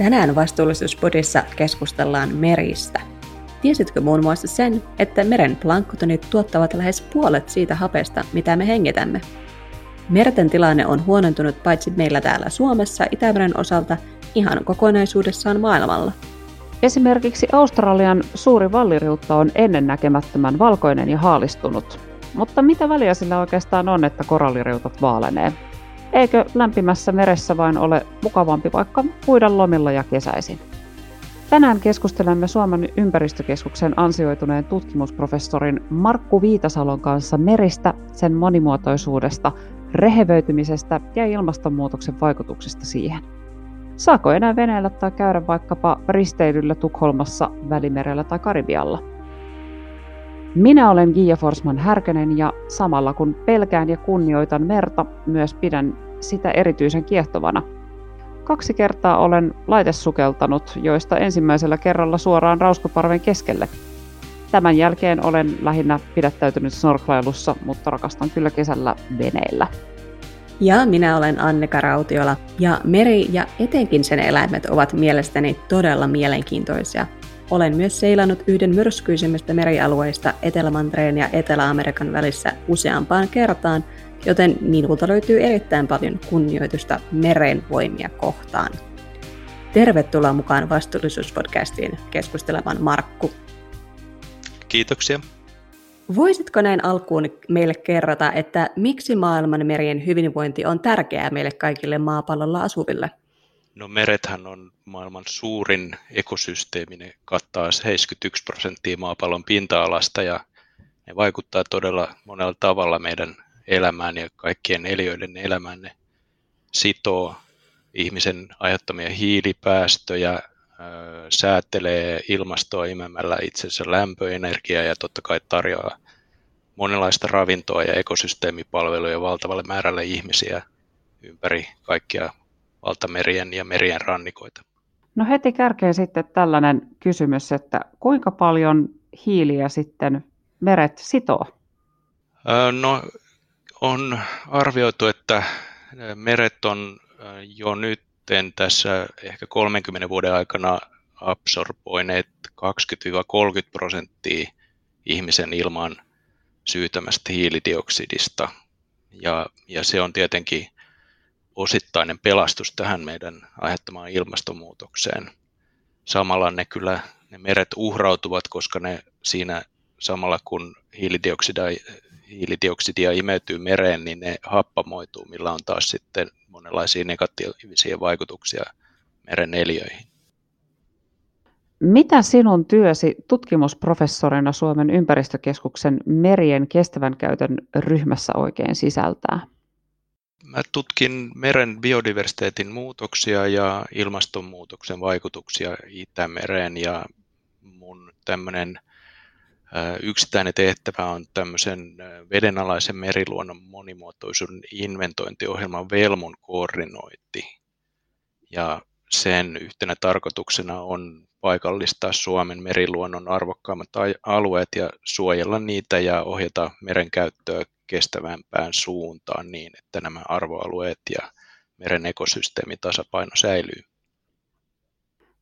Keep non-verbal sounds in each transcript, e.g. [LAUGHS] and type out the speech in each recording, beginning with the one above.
Tänään vastuullisuuspodissa keskustellaan meristä. Tiesitkö muun muassa sen, että meren planktonit tuottavat lähes puolet siitä hapesta, mitä me hengitämme? Merten tilanne on huonontunut paitsi meillä täällä Suomessa Itämeren osalta, ihan kokonaisuudessaan maailmalla. Esimerkiksi Australian suuri valliriutta on ennennäkemättömän valkoinen ja haalistunut. Mutta mitä väliä sillä oikeastaan on, että koralliriutat vaalenee? Eikö lämpimässä meressä vain ole mukavampi vaikka puida lomilla ja kesäisin? Tänään keskustelemme Suomen ympäristökeskuksen ansioituneen tutkimusprofessorin Markku Viitasalon kanssa meristä, sen monimuotoisuudesta, rehevöitymisestä ja ilmastonmuutoksen vaikutuksista siihen. Saako enää veneellä tai käydä vaikkapa risteilyllä Tukholmassa, Välimerellä tai Karibialla? Minä olen Gia Forsman Härkönen ja samalla kun pelkään ja kunnioitan merta, myös pidän sitä erityisen kiehtovana. Kaksi kertaa olen laitesukeltanut, joista ensimmäisellä kerralla suoraan Rauskoparven keskelle. Tämän jälkeen olen lähinnä pidättäytynyt snorklailussa, mutta rakastan kyllä kesällä veneillä. Ja minä olen Annika Rautiola, ja meri ja etenkin sen eläimet ovat mielestäni todella mielenkiintoisia – olen myös seilannut yhden myrskyisimmistä merialueista Etelämantereen ja Etelä-Amerikan välissä useampaan kertaan, joten minulta löytyy erittäin paljon kunnioitusta meren voimia kohtaan. Tervetuloa mukaan vastuullisuuspodcastiin keskustelemaan Markku. Kiitoksia. Voisitko näin alkuun meille kerrota, että miksi maailman merien hyvinvointi on tärkeää meille kaikille maapallolla asuville? No merethän on maailman suurin ekosysteemi, ne kattaa 71 prosenttia maapallon pinta-alasta ja ne vaikuttaa todella monella tavalla meidän elämään ja kaikkien eliöiden elämään. Ne sitoo ihmisen aiheuttamia hiilipäästöjä, säätelee ilmastoa imemällä itsensä lämpöenergiaa ja totta kai tarjoaa monenlaista ravintoa ja ekosysteemipalveluja valtavalle määrälle ihmisiä ympäri kaikkia valtamerien ja merien rannikoita. No heti kärkeen sitten tällainen kysymys, että kuinka paljon hiiliä sitten meret sitoo? No on arvioitu, että meret on jo nyt tässä ehkä 30 vuoden aikana absorboineet 20-30 prosenttia ihmisen ilman syytämästä hiilidioksidista. Ja, ja se on tietenkin osittainen pelastus tähän meidän aiheuttamaan ilmastonmuutokseen. Samalla ne kyllä ne meret uhrautuvat, koska ne siinä samalla kun hiilidioksidia, hiilidioksidia imeytyy mereen, niin ne happamoituu, millä on taas sitten monenlaisia negatiivisia vaikutuksia meren eliöihin. Mitä sinun työsi tutkimusprofessorina Suomen ympäristökeskuksen merien kestävän käytön ryhmässä oikein sisältää? Mä tutkin meren biodiversiteetin muutoksia ja ilmastonmuutoksen vaikutuksia Itämereen ja mun tämmöinen yksittäinen tehtävä on tämmöisen vedenalaisen meriluonnon monimuotoisuuden inventointiohjelman Velmun koordinointi. Ja sen yhtenä tarkoituksena on paikallistaa Suomen meriluonnon arvokkaammat alueet ja suojella niitä ja ohjata meren käyttöä kestävämpään suuntaan niin, että nämä arvoalueet ja meren ekosysteemitasapaino säilyy.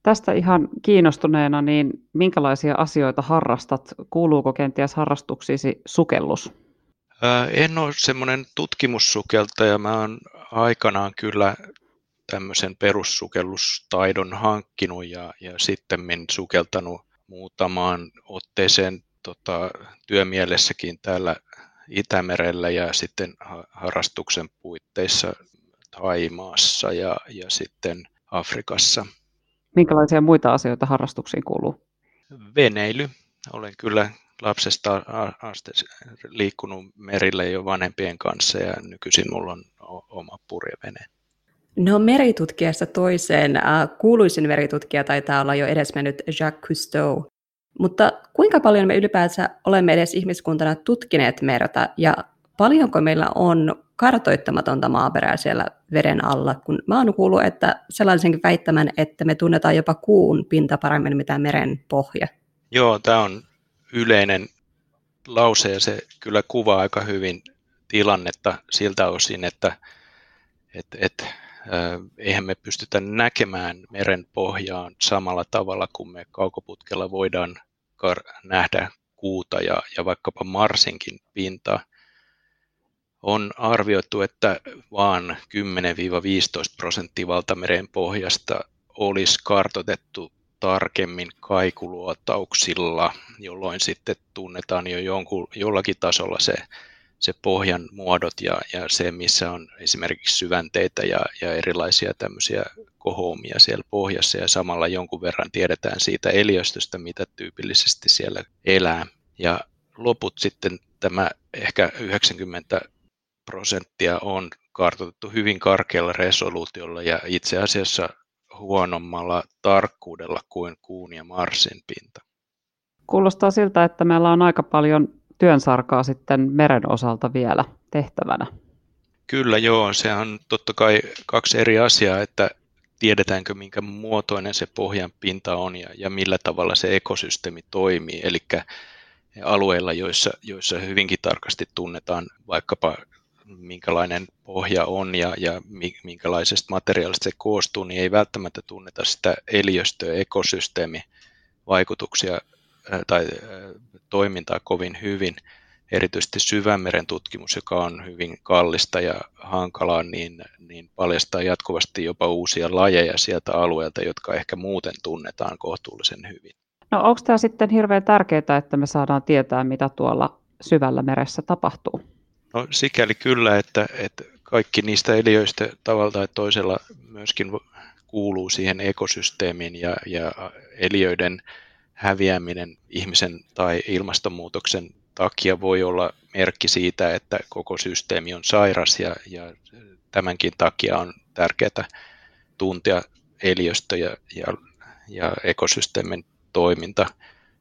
Tästä ihan kiinnostuneena, niin minkälaisia asioita harrastat? Kuuluuko kenties harrastuksisi sukellus? En ole semmoinen tutkimussukeltaja. Mä oon aikanaan kyllä tämmöisen perussukellustaidon hankkinut ja, ja sitten sukeltanut muutamaan otteeseen tota, työmielessäkin täällä Itämerellä ja sitten harrastuksen puitteissa Taimaassa ja, ja sitten Afrikassa. Minkälaisia muita asioita harrastuksiin kuuluu? Veneily. Olen kyllä lapsesta asti liikkunut merille jo vanhempien kanssa ja nykyisin mulla on oma purjevene. No meritutkijasta toiseen. Kuuluisin meritutkija taitaa olla jo edesmennyt Jacques Cousteau. Mutta kuinka paljon me ylipäänsä olemme edes ihmiskuntana tutkineet merta ja paljonko meillä on kartoittamatonta maaperää siellä veden alla, kun mä oon kuullut, että sellaisenkin väittämän, että me tunnetaan jopa kuun pinta paremmin mitä meren pohja. Joo, tämä on yleinen lause ja se kyllä kuvaa aika hyvin tilannetta siltä osin, että, että, että eihän me pystytä näkemään meren pohjaan samalla tavalla kuin me kaukoputkella voidaan nähdä kuuta ja, ja vaikkapa Marsinkin pintaa. On arvioitu, että vain 10-15 prosenttia valtameren pohjasta olisi kartotettu tarkemmin kaikuluotauksilla, jolloin sitten tunnetaan jo jonkun, jollakin tasolla se se pohjan muodot ja, ja se, missä on esimerkiksi syvänteitä ja, ja erilaisia tämmöisiä kohoumia siellä pohjassa ja samalla jonkun verran tiedetään siitä eliöstöstä, mitä tyypillisesti siellä elää. Ja loput sitten tämä ehkä 90 prosenttia on kartoitettu hyvin karkealla resoluutiolla ja itse asiassa huonommalla tarkkuudella kuin kuun ja Marsin pinta. Kuulostaa siltä, että meillä on aika paljon työnsarkaa sitten meren osalta vielä tehtävänä? Kyllä joo, se on totta kai kaksi eri asiaa, että tiedetäänkö minkä muotoinen se pohjan pinta on ja, ja millä tavalla se ekosysteemi toimii. Eli alueilla, joissa, joissa hyvinkin tarkasti tunnetaan vaikkapa minkälainen pohja on ja, ja minkälaisesta materiaalista se koostuu, niin ei välttämättä tunneta sitä eliöstöä, ekosysteemivaikutuksia tai toimintaa kovin hyvin. Erityisesti syvämeren tutkimus, joka on hyvin kallista ja hankalaa, niin, niin paljastaa jatkuvasti jopa uusia lajeja sieltä alueelta, jotka ehkä muuten tunnetaan kohtuullisen hyvin. No onko tämä sitten hirveän tärkeää, että me saadaan tietää, mitä tuolla syvällä meressä tapahtuu? No sikäli kyllä, että, että kaikki niistä eliöistä tavalla tai toisella myöskin kuuluu siihen ekosysteemiin ja, ja eliöiden häviäminen ihmisen tai ilmastonmuutoksen takia voi olla merkki siitä, että koko systeemi on sairas ja, ja tämänkin takia on tärkeää tuntea eliöstö ja, ja, ja ekosysteemin toiminta.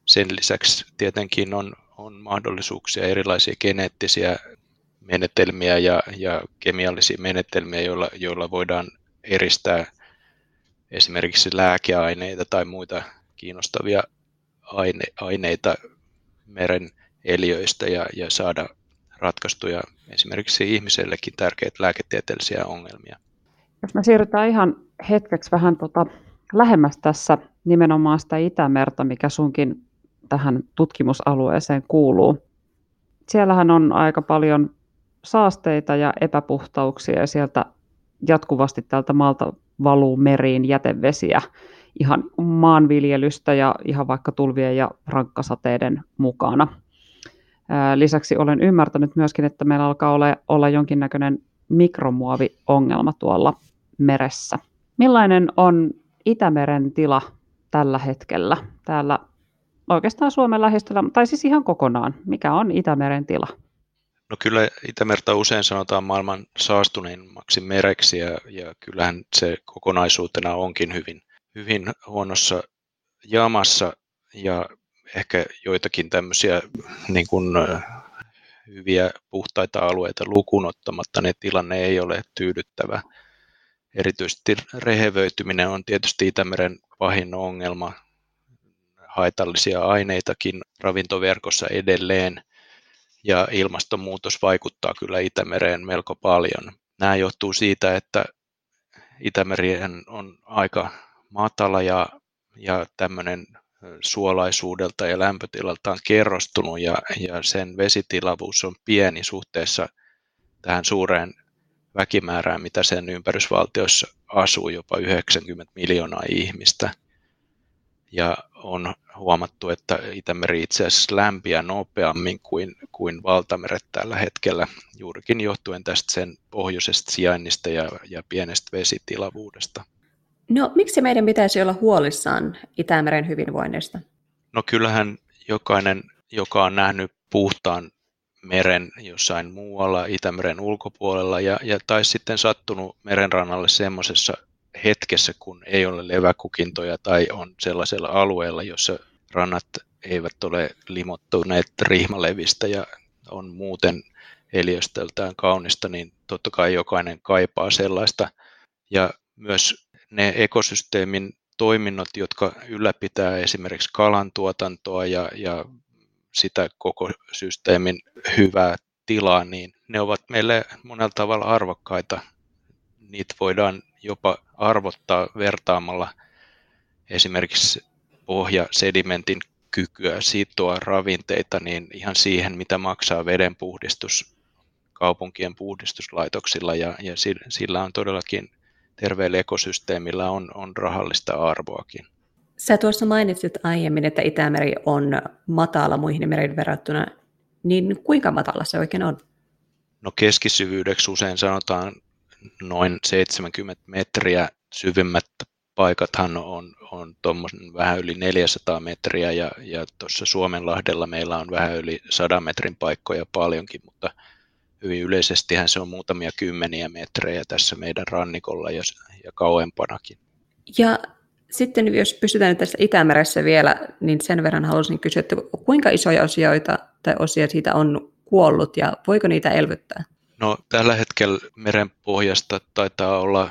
Sen lisäksi tietenkin on, on mahdollisuuksia erilaisia geneettisiä menetelmiä ja, ja kemiallisia menetelmiä, joilla, joilla voidaan eristää esimerkiksi lääkeaineita tai muita kiinnostavia aine, aineita meren eliöistä ja, ja saada ratkaistuja esimerkiksi ihmisellekin tärkeitä lääketieteellisiä ongelmia. Jos me siirrytään ihan hetkeksi vähän tota lähemmäs tässä nimenomaan sitä Itämerta, mikä sunkin tähän tutkimusalueeseen kuuluu. Siellähän on aika paljon saasteita ja epäpuhtauksia ja sieltä jatkuvasti tältä maalta valuu meriin jätevesiä ihan maanviljelystä ja ihan vaikka tulvien ja rankkasateiden mukana. Lisäksi olen ymmärtänyt myöskin, että meillä alkaa olla, olla jonkinnäköinen mikromuoviongelma tuolla meressä. Millainen on Itämeren tila tällä hetkellä täällä oikeastaan Suomen lähistöllä, tai siis ihan kokonaan? Mikä on Itämeren tila? No kyllä Itämerta usein sanotaan maailman saastuneimmaksi mereksi ja, ja kyllähän se kokonaisuutena onkin hyvin hyvin huonossa jamassa ja ehkä joitakin tämmöisiä niin kuin, hyviä puhtaita alueita lukuun ottamatta, niin tilanne ei ole tyydyttävä. Erityisesti rehevöityminen on tietysti Itämeren pahin ongelma. Haitallisia aineitakin ravintoverkossa edelleen ja ilmastonmuutos vaikuttaa kyllä Itämereen melko paljon. Nämä johtuu siitä, että Itämeri on aika matala ja, ja tämmöinen suolaisuudelta ja lämpötilaltaan kerrostunut ja, ja sen vesitilavuus on pieni suhteessa tähän suureen väkimäärään, mitä sen ympärysvaltioissa asuu, jopa 90 miljoonaa ihmistä. Ja on huomattu, että Itämeri itse asiassa lämpiää nopeammin kuin, kuin valtameret tällä hetkellä, juurikin johtuen tästä sen pohjoisesta sijainnista ja, ja pienestä vesitilavuudesta. No miksi meidän pitäisi olla huolissaan Itämeren hyvinvoinnista? No kyllähän jokainen, joka on nähnyt puhtaan meren jossain muualla Itämeren ulkopuolella ja, ja tai sitten sattunut merenrannalle semmoisessa hetkessä, kun ei ole leväkukintoja tai on sellaisella alueella, jossa rannat eivät ole limottuneet rihmalevistä ja on muuten eliöstöltään kaunista, niin totta kai jokainen kaipaa sellaista. Ja myös ne ekosysteemin toiminnot, jotka ylläpitää esimerkiksi kalantuotantoa ja, ja sitä koko systeemin hyvää tilaa, niin ne ovat meille monella tavalla arvokkaita. Niitä voidaan jopa arvottaa vertaamalla esimerkiksi pohjasedimentin kykyä sitoa ravinteita niin ihan siihen, mitä maksaa vedenpuhdistus kaupunkien puhdistuslaitoksilla ja, ja sillä on todellakin terveellä ekosysteemillä on, on rahallista arvoakin. Sä tuossa mainitsit aiemmin, että Itämeri on matala muihin meriin verrattuna, niin kuinka matala se oikein on? No keskisyvyydeksi usein sanotaan noin 70 metriä. Syvimmät paikathan on, on tuommoisen vähän yli 400 metriä ja, ja tuossa Suomenlahdella meillä on vähän yli 100 metrin paikkoja paljonkin, mutta hyvin yleisestihän se on muutamia kymmeniä metrejä tässä meidän rannikolla ja, ja kauempanakin. Ja sitten jos pysytään tässä Itämeressä vielä, niin sen verran haluaisin kysyä, että kuinka isoja osioita tai osia siitä on kuollut ja voiko niitä elvyttää? No tällä hetkellä meren pohjasta taitaa olla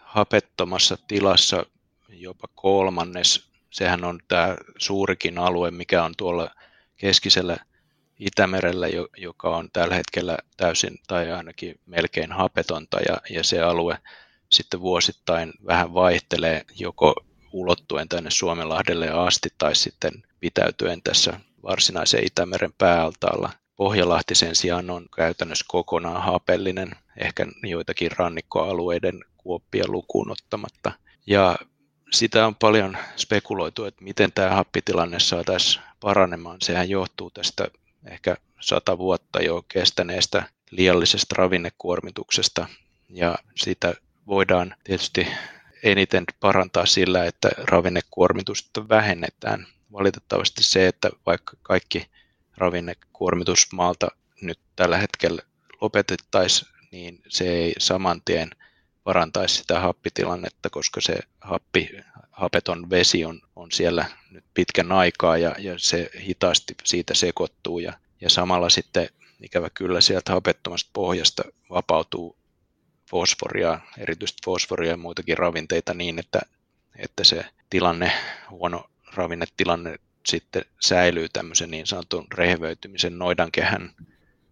hapettomassa tilassa jopa kolmannes. Sehän on tämä suurikin alue, mikä on tuolla keskisellä Itämerellä, joka on tällä hetkellä täysin tai ainakin melkein hapetonta ja, ja se alue sitten vuosittain vähän vaihtelee joko ulottuen tänne Suomenlahdelle asti tai sitten pitäytyen tässä varsinaisen Itämeren pääaltaalla. Pohjalahti sen sijaan on käytännössä kokonaan hapellinen, ehkä joitakin rannikkoalueiden kuoppia lukuun ottamatta. Ja sitä on paljon spekuloitu, että miten tämä happitilanne saataisiin paranemaan. Sehän johtuu tästä ehkä sata vuotta jo kestäneestä liiallisesta ravinnekuormituksesta. Ja sitä voidaan tietysti eniten parantaa sillä, että ravinnekuormitusta vähennetään. Valitettavasti se, että vaikka kaikki ravinnekuormitus maalta nyt tällä hetkellä lopetettaisiin, niin se ei saman tien parantaisi sitä happitilannetta, koska se happi, hapeton vesi on, on siellä nyt pitkän aikaa ja, ja se hitaasti siitä sekoittuu ja, ja samalla sitten ikävä kyllä sieltä hapettomasta pohjasta vapautuu fosforia, erityisesti fosforia ja muitakin ravinteita niin, että, että se tilanne, huono ravinnetilanne sitten säilyy tämmöisen niin sanotun rehevöitymisen noidankehän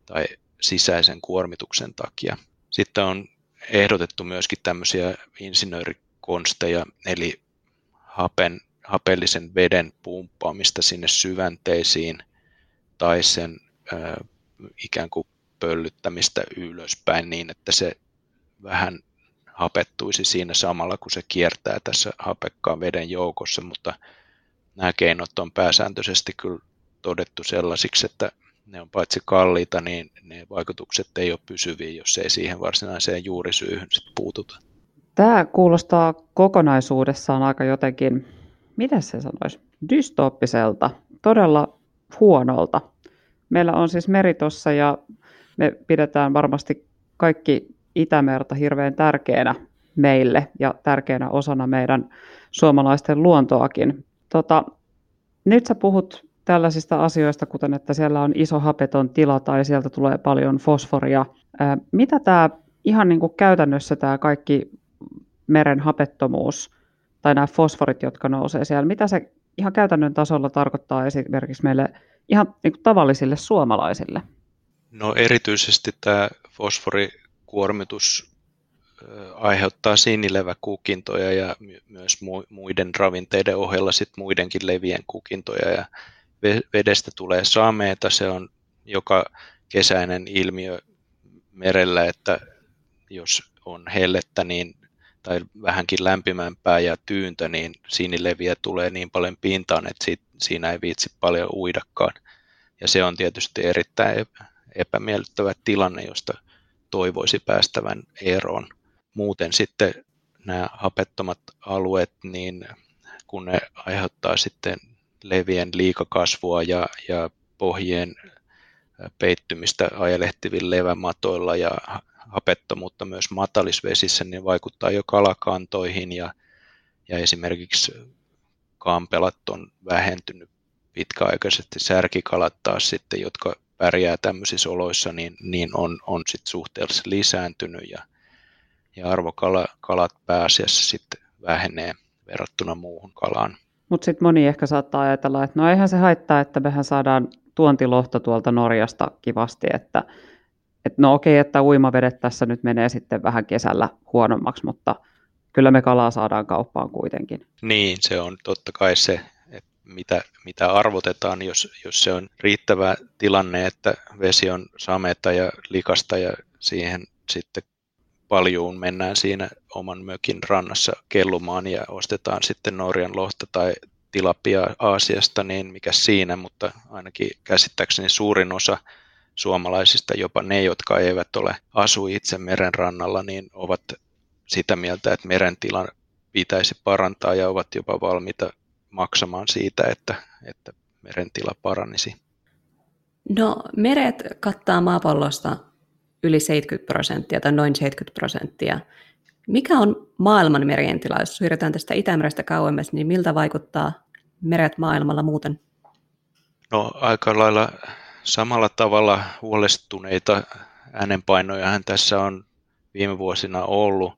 tai sisäisen kuormituksen takia. Sitten on ehdotettu myöskin tämmöisiä insinöörikonsteja, eli hapen, hapellisen veden pumppaamista sinne syvänteisiin tai sen ö, ikään kuin pöllyttämistä ylöspäin niin, että se vähän hapettuisi siinä samalla, kun se kiertää tässä hapekkaan veden joukossa, mutta nämä keinot on pääsääntöisesti kyllä todettu sellaisiksi, että ne on paitsi kalliita, niin ne vaikutukset ei ole pysyviä, jos ei siihen varsinaiseen juurisyyhyn sit puututa. Tämä kuulostaa kokonaisuudessaan aika jotenkin, miten se sanoisi, dystooppiselta, todella huonolta. Meillä on siis meri tossa ja me pidetään varmasti kaikki Itämerta hirveän tärkeänä meille ja tärkeänä osana meidän suomalaisten luontoakin. Tota, nyt sä puhut tällaisista asioista, kuten että siellä on iso hapeton tila tai sieltä tulee paljon fosforia. Mitä tämä ihan niin kuin käytännössä tämä kaikki meren hapettomuus tai nämä fosforit, jotka nousee siellä, mitä se ihan käytännön tasolla tarkoittaa esimerkiksi meille ihan niin kuin tavallisille suomalaisille? No erityisesti tämä fosforikuormitus aiheuttaa sinileväkukintoja ja myös muiden ravinteiden ohella sit muidenkin levien kukintoja ja vedestä tulee sameeta, se on joka kesäinen ilmiö merellä, että jos on hellettä niin, tai vähänkin lämpimämpää ja tyyntä, niin sinileviä tulee niin paljon pintaan, että siitä, siinä ei viitsi paljon uidakaan. Ja se on tietysti erittäin epämiellyttävä tilanne, josta toivoisi päästävän eroon. Muuten sitten nämä hapettomat alueet, niin kun ne aiheuttaa sitten levien liikakasvua ja, ja pohjien peittymistä ajelehtivillä levämatoilla ja hapettomuutta myös matalisvesissä, niin vaikuttaa jo kalakantoihin ja, ja esimerkiksi kampelat on vähentynyt pitkäaikaisesti. Särkikalat taas sitten, jotka pärjää tämmöisissä oloissa, niin, niin on, on sitten suhteellisesti lisääntynyt ja, ja arvokalat pääasiassa sitten vähenee verrattuna muuhun kalaan. Mutta sitten moni ehkä saattaa ajatella, että no eihän se haittaa, että mehän saadaan tuontilohta tuolta Norjasta kivasti, että, että no okei, että uimavedet tässä nyt menee sitten vähän kesällä huonommaksi, mutta kyllä me kalaa saadaan kauppaan kuitenkin. Niin, se on totta kai se, että mitä, mitä arvotetaan, jos, jos se on riittävä tilanne, että vesi on sameta ja likasta ja siihen sitten paljuun mennään siinä oman mökin rannassa kellumaan ja ostetaan sitten Norjan lohta tai tilapia Aasiasta, niin mikä siinä, mutta ainakin käsittääkseni suurin osa suomalaisista, jopa ne, jotka eivät ole asu itse meren rannalla, niin ovat sitä mieltä, että meren tilan pitäisi parantaa ja ovat jopa valmiita maksamaan siitä, että, että meren tila paranisi. No meret kattaa maapallosta yli 70 prosenttia tai noin 70 prosenttia. Mikä on maailman merien tila? Jos siirrytään tästä Itämerestä kauemmas, niin miltä vaikuttaa meret maailmalla muuten? No aika lailla samalla tavalla huolestuneita äänenpainojahan tässä on viime vuosina ollut.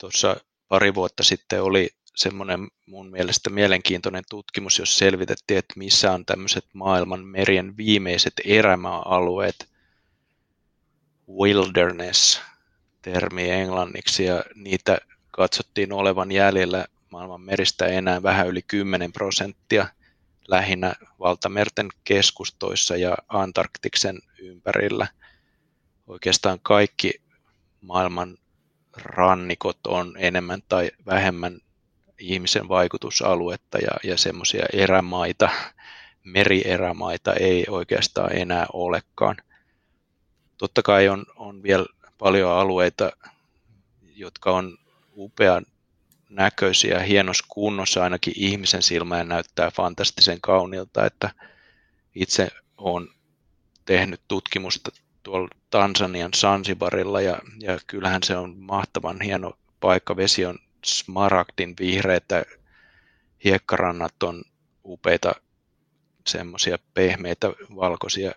Tuossa pari vuotta sitten oli semmoinen mun mielestä mielenkiintoinen tutkimus, jos selvitettiin, että missä on tämmöiset maailman merien viimeiset erämaa-alueet, wilderness termi englanniksi, ja niitä katsottiin olevan jäljellä maailman meristä enää vähän yli 10 prosenttia lähinnä valtamerten keskustoissa ja Antarktiksen ympärillä. Oikeastaan kaikki maailman rannikot on enemmän tai vähemmän ihmisen vaikutusaluetta ja, ja semmoisia erämaita, merierämaita ei oikeastaan enää olekaan. Totta kai on, on vielä paljon alueita, jotka on upean näköisiä, hienossa kunnossa ainakin ihmisen silmään näyttää fantastisen kaunilta, että itse olen tehnyt tutkimusta tuolla Tansanian Sansibarilla ja, ja kyllähän se on mahtavan hieno paikka. Vesi on smaragdin vihreitä, hiekkarannat on upeita semmoisia pehmeitä valkoisia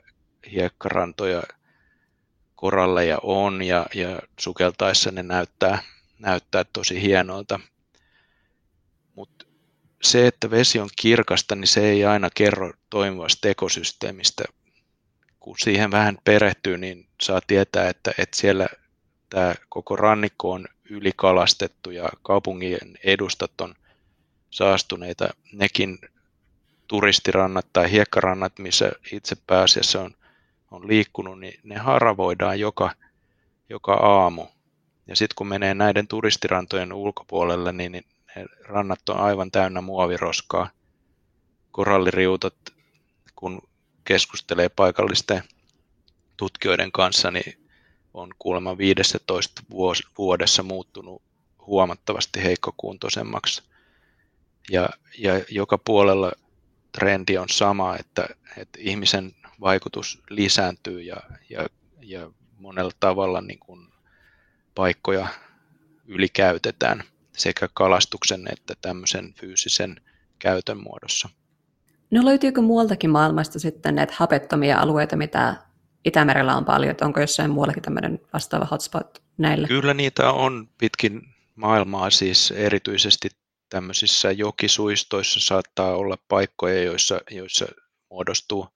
hiekkarantoja, koralleja on ja, ja sukeltaessa ne näyttää, näyttää tosi hienolta. Mutta se, että vesi on kirkasta, niin se ei aina kerro toimivasta ekosysteemistä. Kun siihen vähän perehtyy, niin saa tietää, että, että siellä tämä koko rannikko on ylikalastettu ja kaupungin edustat on saastuneita. Nekin turistirannat tai hiekkarannat, missä itse pääasiassa on, on liikkunut, niin ne haravoidaan joka, joka aamu. Ja sitten kun menee näiden turistirantojen ulkopuolelle, niin, niin ne rannat on aivan täynnä muoviroskaa. Koralliriutat, kun keskustelee paikallisten tutkijoiden kanssa, niin on kuulemma 15 vuodessa muuttunut huomattavasti heikkokuntoisemmaksi. Ja, ja joka puolella trendi on sama, että, että ihmisen vaikutus lisääntyy ja, ja, ja monella tavalla niin kuin paikkoja ylikäytetään sekä kalastuksen että tämmöisen fyysisen käytön muodossa. No löytyykö muualtakin maailmasta sitten näitä hapettomia alueita, mitä Itämerellä on paljon, että onko jossain muuallakin tämmöinen vastaava hotspot näille? Kyllä niitä on pitkin maailmaa, siis erityisesti tämmöisissä jokisuistoissa saattaa olla paikkoja, joissa, joissa muodostuu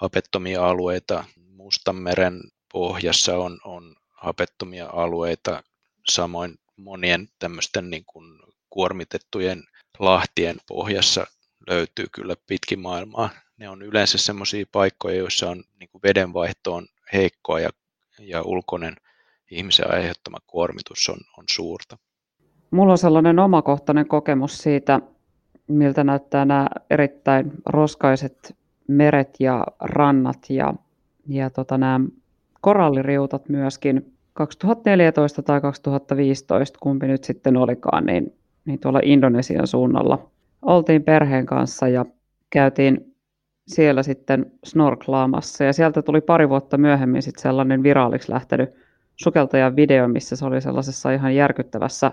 hapettomia alueita. Mustanmeren pohjassa on, on hapettomia alueita, samoin monien tämmöisten niin kuin kuormitettujen lahtien pohjassa löytyy kyllä pitkin maailmaa ne on yleensä sellaisia paikkoja, joissa on niin kuin vedenvaihto on heikkoa ja, ja ulkoinen ihmisen aiheuttama kuormitus on, on suurta. Mulla on sellainen omakohtainen kokemus siitä, miltä näyttää nämä erittäin roskaiset meret ja rannat ja, ja tota, nämä koralliriutat myöskin 2014 tai 2015, kumpi nyt sitten olikaan, niin, niin tuolla Indonesian suunnalla oltiin perheen kanssa ja käytiin siellä sitten snorklaamassa. Ja sieltä tuli pari vuotta myöhemmin sitten sellainen viraaliksi lähtenyt sukeltajan video, missä se oli sellaisessa ihan järkyttävässä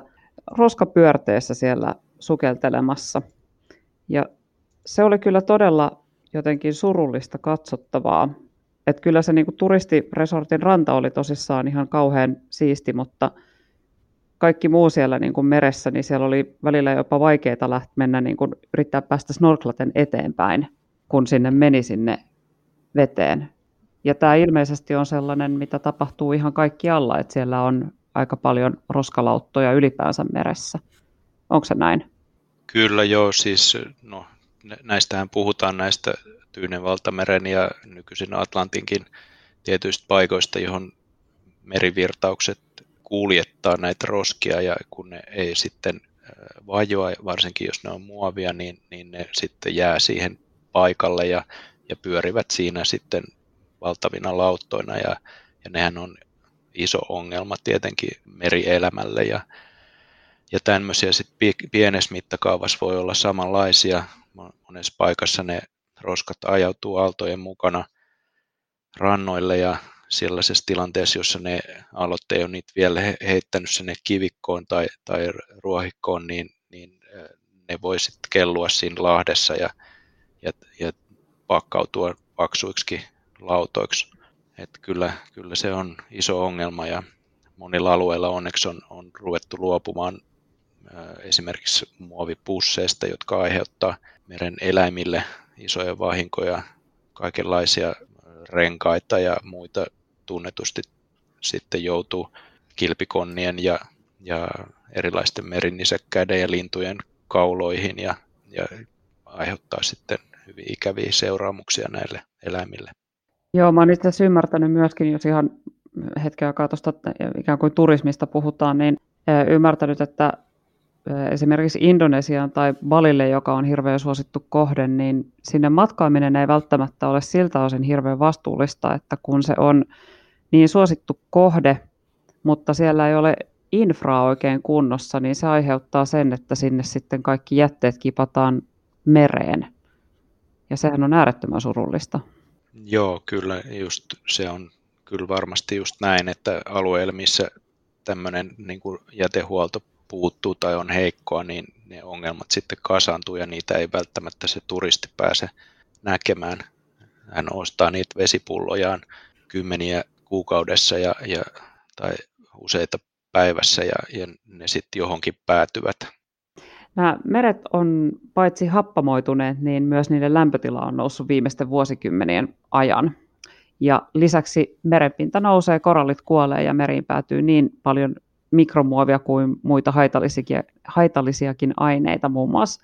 roskapyörteessä siellä sukeltelemassa. Ja se oli kyllä todella jotenkin surullista katsottavaa. Että kyllä se niinku turistiresortin ranta oli tosissaan ihan kauhean siisti, mutta kaikki muu siellä niin kuin meressä, niin siellä oli välillä jopa vaikeaa lähteä mennä niin kuin yrittää päästä snorklaten eteenpäin kun sinne meni sinne veteen. Ja tämä ilmeisesti on sellainen, mitä tapahtuu ihan kaikkialla, että siellä on aika paljon roskalauttoja ylipäänsä meressä. Onko se näin? Kyllä joo, siis no, näistähän puhutaan näistä Tyynen valtameren ja nykyisin Atlantinkin tietyistä paikoista, johon merivirtaukset kuljettaa näitä roskia ja kun ne ei sitten vajoa, varsinkin jos ne on muovia, niin, niin ne sitten jää siihen paikalle ja, ja pyörivät siinä sitten valtavina lauttoina ja, ja nehän on iso ongelma tietenkin merielämälle ja, ja tämmöisiä sitten pienessä mittakaavassa voi olla samanlaisia. Monessa paikassa ne roskat ajautuu aaltojen mukana rannoille ja sellaisessa tilanteessa, jossa ne aallot ei ole niitä vielä heittänyt sinne kivikkoon tai, tai ruohikkoon, niin, niin ne voi sitten kellua siinä lahdessa ja, ja, ja pakkautua paksuiksi lautoiksi. Et kyllä, kyllä se on iso ongelma ja monilla alueilla onneksi on, on ruvettu luopumaan esimerkiksi muovipusseista, jotka aiheuttaa meren eläimille isoja vahinkoja, kaikenlaisia renkaita ja muita tunnetusti sitten joutuu kilpikonnien ja, ja erilaisten merinisäkkäiden ja lintujen kauloihin ja, ja aiheuttaa sitten hyvin ikäviä seuraamuksia näille eläimille. Joo, mä oon itse asiassa ymmärtänyt myöskin, jos ihan hetken aikaa tuosta ikään kuin turismista puhutaan, niin ymmärtänyt, että esimerkiksi Indonesiaan tai Balille, joka on hirveän suosittu kohde, niin sinne matkaaminen ei välttämättä ole siltä osin hirveän vastuullista, että kun se on niin suosittu kohde, mutta siellä ei ole infraa oikein kunnossa, niin se aiheuttaa sen, että sinne sitten kaikki jätteet kipataan mereen. Ja sehän on äärettömän surullista. Joo, kyllä just se on kyllä varmasti just näin, että alueilla, missä tämmöinen niin jätehuolto puuttuu tai on heikkoa, niin ne ongelmat sitten kasaantuu ja niitä ei välttämättä se turisti pääse näkemään. Hän ostaa niitä vesipullojaan kymmeniä kuukaudessa ja, ja, tai useita päivässä ja, ja ne sitten johonkin päätyvät. Nämä meret on paitsi happamoituneet, niin myös niiden lämpötila on noussut viimeisten vuosikymmenien ajan. Ja lisäksi merenpinta nousee, korallit kuolee ja meriin päätyy niin paljon mikromuovia kuin muita haitallisiakin aineita, muun muassa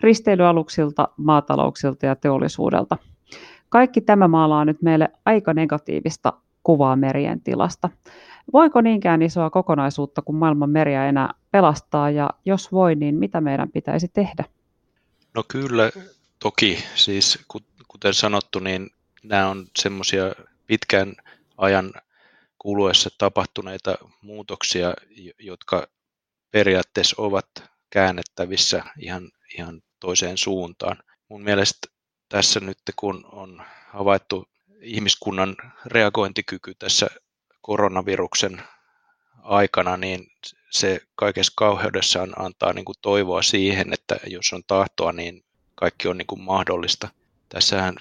risteilyaluksilta, maatalouksilta ja teollisuudelta. Kaikki tämä maalaa nyt meille aika negatiivista kuvaa merien tilasta. Voiko niinkään isoa kokonaisuutta kuin maailman meriä enää pelastaa ja jos voi, niin mitä meidän pitäisi tehdä? No kyllä, toki. Siis kuten sanottu, niin nämä on semmoisia pitkän ajan kuluessa tapahtuneita muutoksia, jotka periaatteessa ovat käännettävissä ihan, ihan toiseen suuntaan. Mun mielestä tässä nyt kun on havaittu ihmiskunnan reagointikyky tässä koronaviruksen aikana, niin se kaikessa kauheudessaan antaa niin kuin toivoa siihen, että jos on tahtoa, niin kaikki on niin kuin mahdollista. Tässähän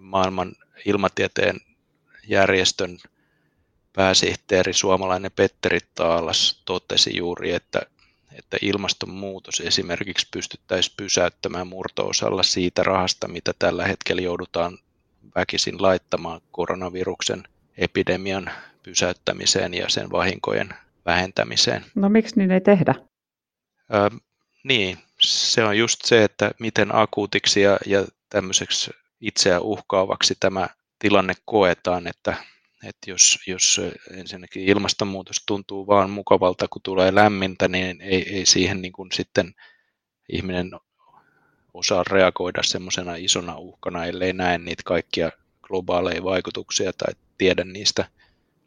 maailman ilmatieteen järjestön pääsihteeri suomalainen Petteri Taalas totesi juuri, että, että ilmastonmuutos esimerkiksi pystyttäisiin pysäyttämään murto-osalla siitä rahasta, mitä tällä hetkellä joudutaan väkisin laittamaan koronaviruksen epidemian pysäyttämiseen ja sen vahinkojen vähentämiseen. No miksi niin ei tehdä? Ö, niin, se on just se, että miten akuutiksi ja, ja tämmöiseksi itseä uhkaavaksi tämä tilanne koetaan, että, että jos, jos ensinnäkin ilmastonmuutos tuntuu vaan mukavalta, kun tulee lämmintä, niin ei, ei siihen niin kuin sitten ihminen osaa reagoida semmoisena isona uhkana, ellei näe niitä kaikkia globaaleja vaikutuksia tai tiedä niistä,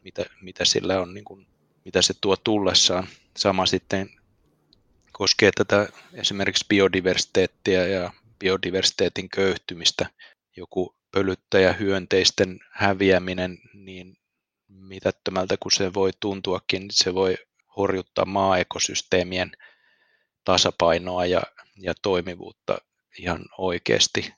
mitä, mitä sillä on, niin kuin, mitä se tuo tullessaan. Sama sitten koskee tätä esimerkiksi biodiversiteettiä ja biodiversiteetin köyhtymistä. Joku pölyttäjähyönteisten häviäminen, niin mitättömältä kuin se voi tuntuakin, niin se voi horjuttaa maaekosysteemien tasapainoa ja, ja toimivuutta ihan oikeasti.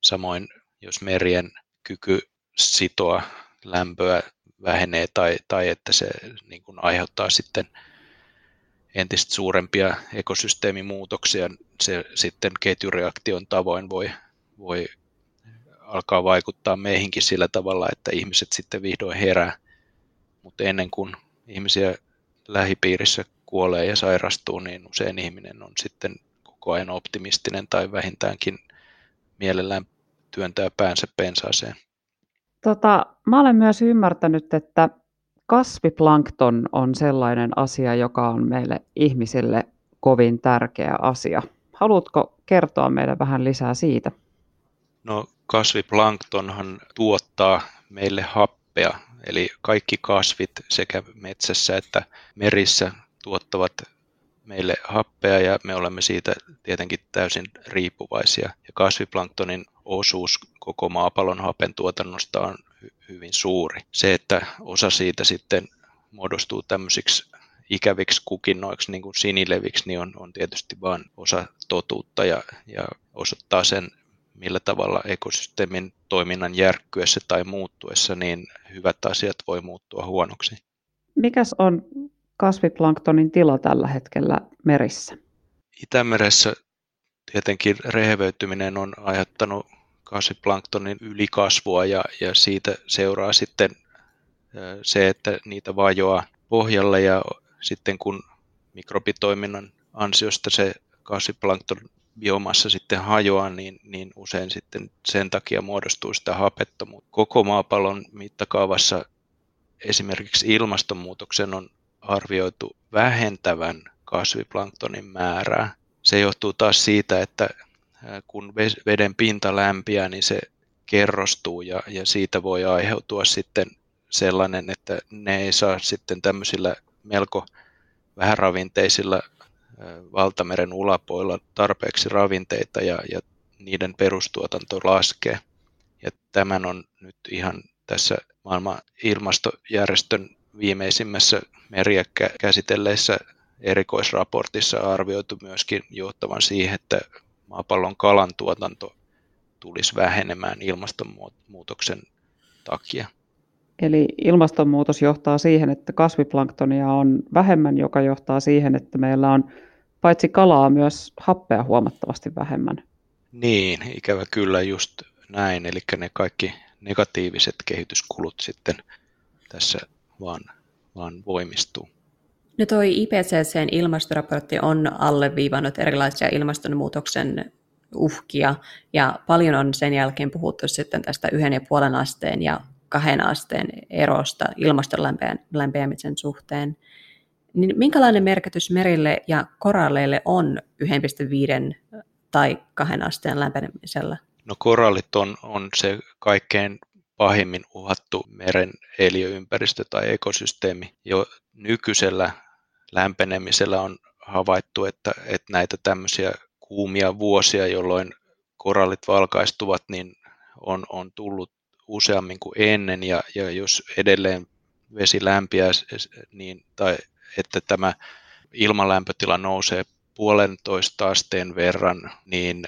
Samoin jos merien kyky sitoa lämpöä vähenee tai, tai että se niin kuin aiheuttaa sitten entistä suurempia ekosysteemimuutoksia, se sitten ketjureaktion tavoin voi, voi alkaa vaikuttaa meihinkin sillä tavalla, että ihmiset sitten vihdoin herää. Mutta ennen kuin ihmisiä lähipiirissä kuolee ja sairastuu, niin usein ihminen on sitten koko ajan optimistinen tai vähintäänkin mielellään työntää päänsä pensaaseen. Tota, mä olen myös ymmärtänyt, että kasviplankton on sellainen asia, joka on meille ihmisille kovin tärkeä asia. Haluatko kertoa meille vähän lisää siitä? No kasviplanktonhan tuottaa meille happea, eli kaikki kasvit sekä metsässä että merissä tuottavat meille happea ja me olemme siitä tietenkin täysin riippuvaisia. Ja kasviplanktonin osuus koko maapallon hapen tuotannosta on hyvin suuri. Se, että osa siitä sitten muodostuu tämmöisiksi ikäviksi kukinnoiksi, niin kuin sinileviksi, niin on, on tietysti vain osa totuutta ja, ja osoittaa sen, millä tavalla ekosysteemin toiminnan järkkyessä tai muuttuessa, niin hyvät asiat voi muuttua huonoksi. Mikäs on kasviplanktonin tila tällä hetkellä merissä? Itämeressä tietenkin rehevöityminen on aiheuttanut kasviplanktonin ylikasvua ja, ja siitä seuraa sitten se, että niitä vajoaa pohjalle ja sitten kun mikrobitoiminnan ansiosta se kasviplankton biomassa sitten hajoaa, niin, niin usein sitten sen takia muodostuu sitä hapettomuutta. Koko maapallon mittakaavassa esimerkiksi ilmastonmuutoksen on arvioitu vähentävän kasviplanktonin määrää. Se johtuu taas siitä, että kun veden pinta lämpiää, niin se kerrostuu ja, ja siitä voi aiheutua sitten sellainen, että ne ei saa sitten tämmöisillä melko vähäravinteisilla valtameren ulapoilla tarpeeksi ravinteita ja, ja niiden perustuotanto laskee. Ja tämän on nyt ihan tässä maailman ilmastojärjestön viimeisimmässä meriä käsitelleessä erikoisraportissa arvioitu myöskin johtavan siihen, että maapallon kalan tuotanto tulisi vähenemään ilmastonmuutoksen takia. Eli ilmastonmuutos johtaa siihen, että kasviplanktonia on vähemmän, joka johtaa siihen, että meillä on paitsi kalaa myös happea huomattavasti vähemmän. Niin, ikävä kyllä just näin. Eli ne kaikki negatiiviset kehityskulut sitten tässä vaan, vaan voimistuu. No toi IPCCn ilmastoraportti on alleviivannut erilaisia ilmastonmuutoksen uhkia, ja paljon on sen jälkeen puhuttu sitten tästä yhden ja puolen asteen ja kahden asteen erosta ilmaston lämpeämisen suhteen. Niin minkälainen merkitys merille ja koralleille on 1,5 tai kahden asteen lämpenemisellä? No korallit on, on se kaikkein pahimmin uhattu meren eliöympäristö tai ekosysteemi. Jo nykyisellä lämpenemisellä on havaittu, että, että näitä tämmöisiä kuumia vuosia, jolloin korallit valkaistuvat, niin on, on tullut useammin kuin ennen, ja, ja jos edelleen vesi lämpiää, niin, tai että tämä ilmanlämpötila nousee puolentoista asteen verran, niin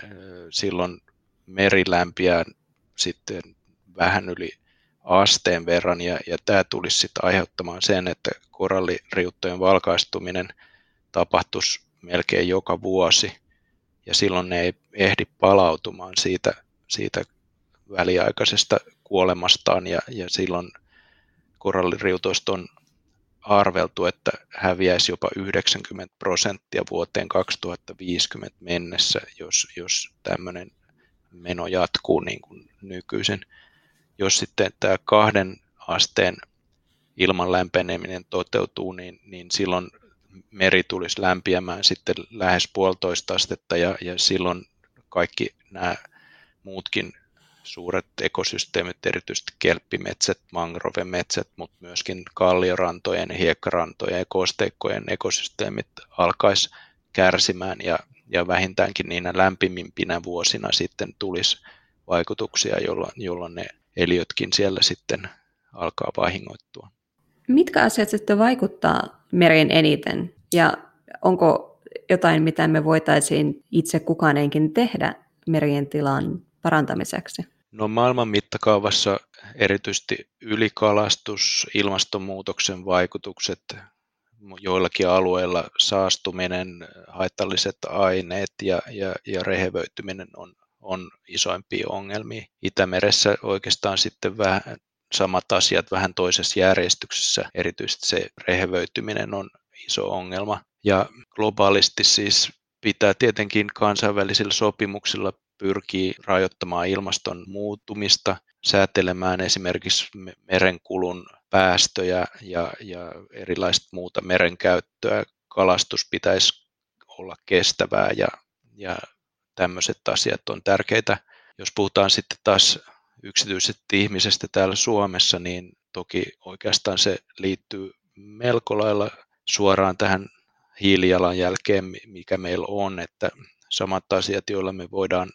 silloin meri lämpiää sitten vähän yli asteen verran. Ja, ja tämä tulisi sitten aiheuttamaan sen, että koralliriuttojen valkaistuminen tapahtuisi melkein joka vuosi. Ja silloin ne ei ehdi palautumaan siitä, siitä väliaikaisesta kuolemastaan. Ja, ja silloin koralliriutoista on arveltu, että häviäisi jopa 90 prosenttia vuoteen 2050 mennessä, jos, jos tämmöinen meno jatkuu niin kuin nykyisin jos sitten tämä kahden asteen ilman lämpeneminen toteutuu, niin, niin silloin meri tulisi lämpiämään sitten lähes puolitoista astetta ja, ja silloin kaikki nämä muutkin suuret ekosysteemit, erityisesti kelppimetsät, mangrovemetsät, mutta myöskin kalliorantojen, hiekkarantojen ja kosteikkojen ekosysteemit alkaisi kärsimään ja, ja vähintäänkin niinä lämpimimpinä vuosina sitten tulisi vaikutuksia, jolloin, jolloin ne eliötkin siellä sitten alkaa vahingoittua. Mitkä asiat sitten vaikuttaa mereen eniten ja onko jotain, mitä me voitaisiin itse kukaanenkin tehdä merien tilan parantamiseksi? No maailman mittakaavassa erityisesti ylikalastus, ilmastonmuutoksen vaikutukset, joillakin alueilla saastuminen, haitalliset aineet ja, ja, ja rehevöityminen on, on isoimpia ongelmia. Itämeressä oikeastaan sitten vähän samat asiat vähän toisessa järjestyksessä. Erityisesti se rehevöityminen on iso ongelma. Ja globaalisti siis pitää tietenkin kansainvälisillä sopimuksilla pyrkii rajoittamaan ilmaston muuttumista, säätelemään esimerkiksi merenkulun päästöjä ja, ja erilaista muuta merenkäyttöä. Kalastus pitäisi olla kestävää ja, ja tämmöiset asiat on tärkeitä. Jos puhutaan sitten taas yksityisestä ihmisestä täällä Suomessa, niin toki oikeastaan se liittyy melko lailla suoraan tähän hiilijalanjälkeen, mikä meillä on, että samat asiat, joilla me voidaan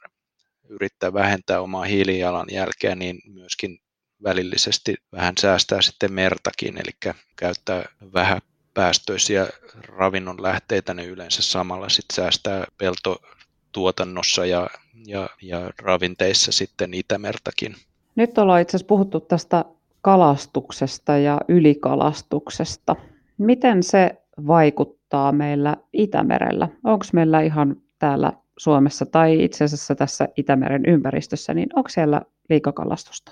yrittää vähentää omaa hiilijalanjälkeä, niin myöskin välillisesti vähän säästää sitten mertakin, eli käyttää vähän päästöisiä ravinnon lähteitä, ne yleensä samalla sitten säästää peltotuotannossa ja, ja, ja ravinteissa sitten Itämertakin. Nyt ollaan itse asiassa puhuttu tästä kalastuksesta ja ylikalastuksesta. Miten se vaikuttaa meillä Itämerellä? Onko meillä ihan täällä Suomessa tai itse asiassa tässä Itämeren ympäristössä, niin onko siellä liikakalastusta?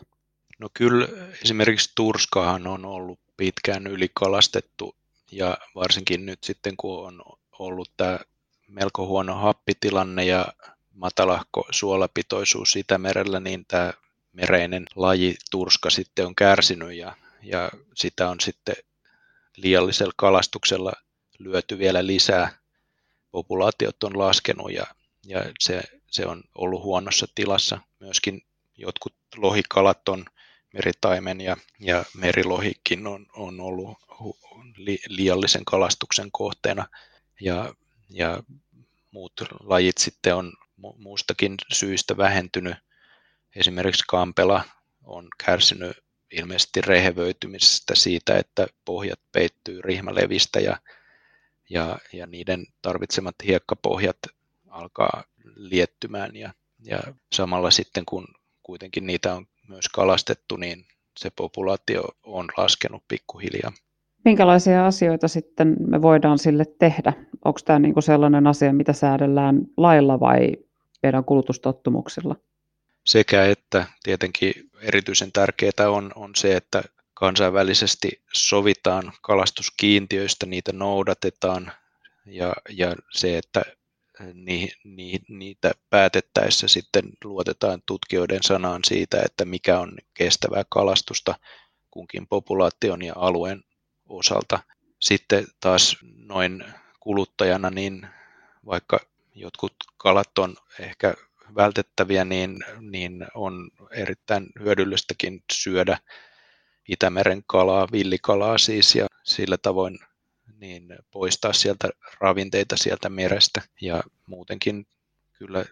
No kyllä esimerkiksi Turskaahan on ollut pitkään ylikalastettu ja varsinkin nyt sitten kun on ollut tämä melko huono happitilanne ja matalahko suolapitoisuus Itämerellä, niin tämä mereinen laji turska sitten on kärsinyt ja, ja sitä on sitten liiallisella kalastuksella lyöty vielä lisää. Populaatiot on laskenut ja, ja se, se on ollut huonossa tilassa. Myöskin jotkut lohikalat on meritaimen ja, ja merilohikin on, on ollut li, liiallisen kalastuksen kohteena ja, ja muut lajit sitten on muustakin syistä vähentynyt. Esimerkiksi kampela on kärsinyt ilmeisesti rehevöitymisestä siitä, että pohjat peittyy rihmalevistä ja, ja, ja niiden tarvitsemat hiekkapohjat alkaa liettymään ja, ja samalla sitten kun kuitenkin niitä on myös kalastettu, niin se populaatio on laskenut pikkuhiljaa. Minkälaisia asioita sitten me voidaan sille tehdä? Onko tämä niin sellainen asia, mitä säädellään lailla vai meidän kulutustottumuksilla? Sekä että tietenkin erityisen tärkeää on, on se, että kansainvälisesti sovitaan kalastuskiintiöistä, niitä noudatetaan ja, ja se, että ni, ni, niitä päätettäessä sitten luotetaan tutkijoiden sanaan siitä, että mikä on kestävää kalastusta kunkin populaation ja alueen osalta. Sitten taas noin kuluttajana, niin vaikka jotkut kalat on ehkä vältettäviä, niin, niin on erittäin hyödyllistäkin syödä Itämeren kalaa, villikalaa siis, ja sillä tavoin niin poistaa sieltä ravinteita sieltä merestä. Ja muutenkin kyllä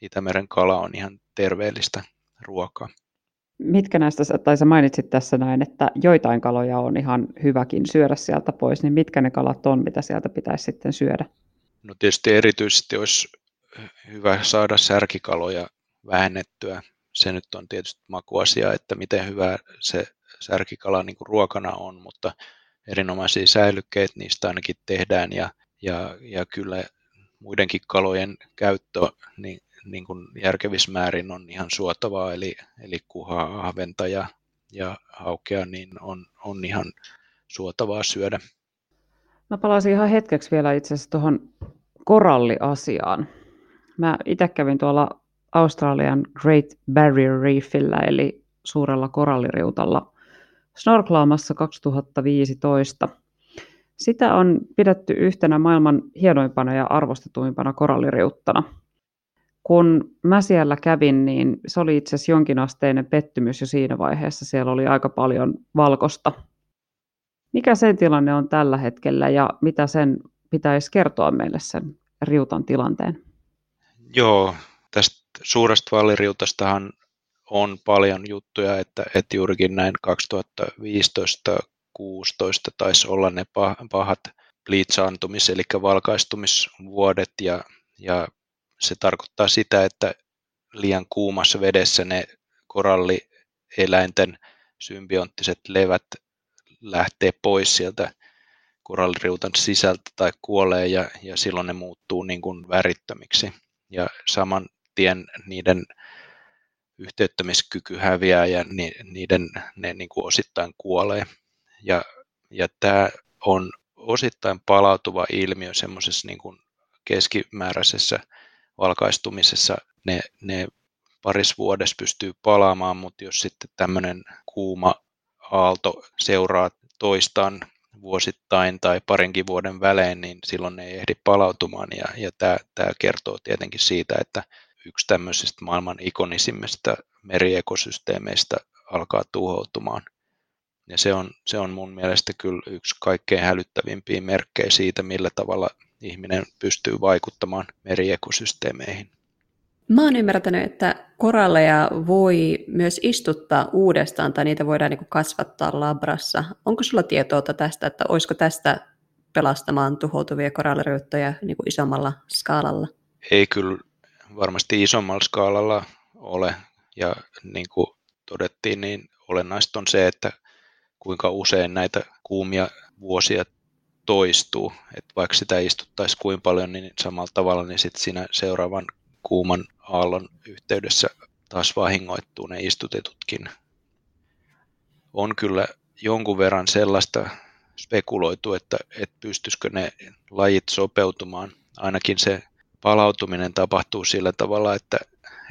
Itämeren kala on ihan terveellistä ruokaa. Mitkä näistä, tai sä mainitsit tässä näin, että joitain kaloja on ihan hyväkin syödä sieltä pois, niin mitkä ne kalat on, mitä sieltä pitäisi sitten syödä? No tietysti erityisesti olisi hyvä saada särkikaloja vähennettyä. Se nyt on tietysti makuasia, että miten hyvä se särkikala niin kuin ruokana on, mutta erinomaisia säilykkeitä niistä ainakin tehdään ja, ja, ja kyllä muidenkin kalojen käyttö niin, niin kuin järkevissä määrin on ihan suotavaa, eli, eli kuhaa, ahventa ja, ja haukea niin on, on ihan suotavaa syödä. Mä palasin ihan hetkeksi vielä itse asiassa tuohon koralliasiaan. Mä itse kävin tuolla Australian Great Barrier Reefillä, eli suurella koralliriutalla snorklaamassa 2015. Sitä on pidetty yhtenä maailman hienoimpana ja arvostetuimpana koralliriuttana. Kun mä siellä kävin, niin se oli itse asiassa jonkinasteinen pettymys jo siinä vaiheessa. Siellä oli aika paljon valkosta. Mikä sen tilanne on tällä hetkellä ja mitä sen pitäisi kertoa meille sen riutan tilanteen? Joo, tästä suuresta valliriutastahan on paljon juttuja, että, että juurikin näin 2015 16 taisi olla ne pahat bleachaantumis- eli valkaistumisvuodet ja, ja se tarkoittaa sitä, että liian kuumassa vedessä ne korallieläinten symbionttiset levät lähtee pois sieltä koralliriutan sisältä tai kuolee ja, ja silloin ne muuttuu niin kuin värittömiksi. Ja saman tien niiden yhteyttämiskyky häviää ja niiden ne niin kuin osittain kuolee. Ja, ja tämä on osittain palautuva ilmiö semmoisessa niin kuin keskimääräisessä valkaistumisessa. Ne, ne parissa vuodessa pystyy palaamaan, mutta jos sitten tämmöinen kuuma aalto seuraa toistaan vuosittain tai parinkin vuoden välein, niin silloin ne ei ehdi palautumaan. Ja, ja tämä, tämä kertoo tietenkin siitä, että yksi tämmöisistä maailman ikonisimmista meriekosysteemeistä alkaa tuhoutumaan. Ja se on, se on mun mielestä kyllä yksi kaikkein hälyttävimpiä merkkejä siitä, millä tavalla ihminen pystyy vaikuttamaan meriekosysteemeihin. Mä oon ymmärtänyt, että koralleja voi myös istuttaa uudestaan tai niitä voidaan niin kasvattaa labrassa. Onko sulla tietoa tästä, että olisiko tästä pelastamaan tuhoutuvia koralliryyttöjä niin isommalla skaalalla? Ei kyllä varmasti isommalla skaalalla ole. Ja niin kuin todettiin, niin olennaista on se, että kuinka usein näitä kuumia vuosia toistuu. Että vaikka sitä istuttaisi kuinka paljon, niin samalla tavalla niin sit siinä seuraavan kuuman aallon yhteydessä taas vahingoittuu ne istutetutkin. On kyllä jonkun verran sellaista spekuloitu, että, että pystyisikö ne lajit sopeutumaan. Ainakin se palautuminen tapahtuu sillä tavalla, että,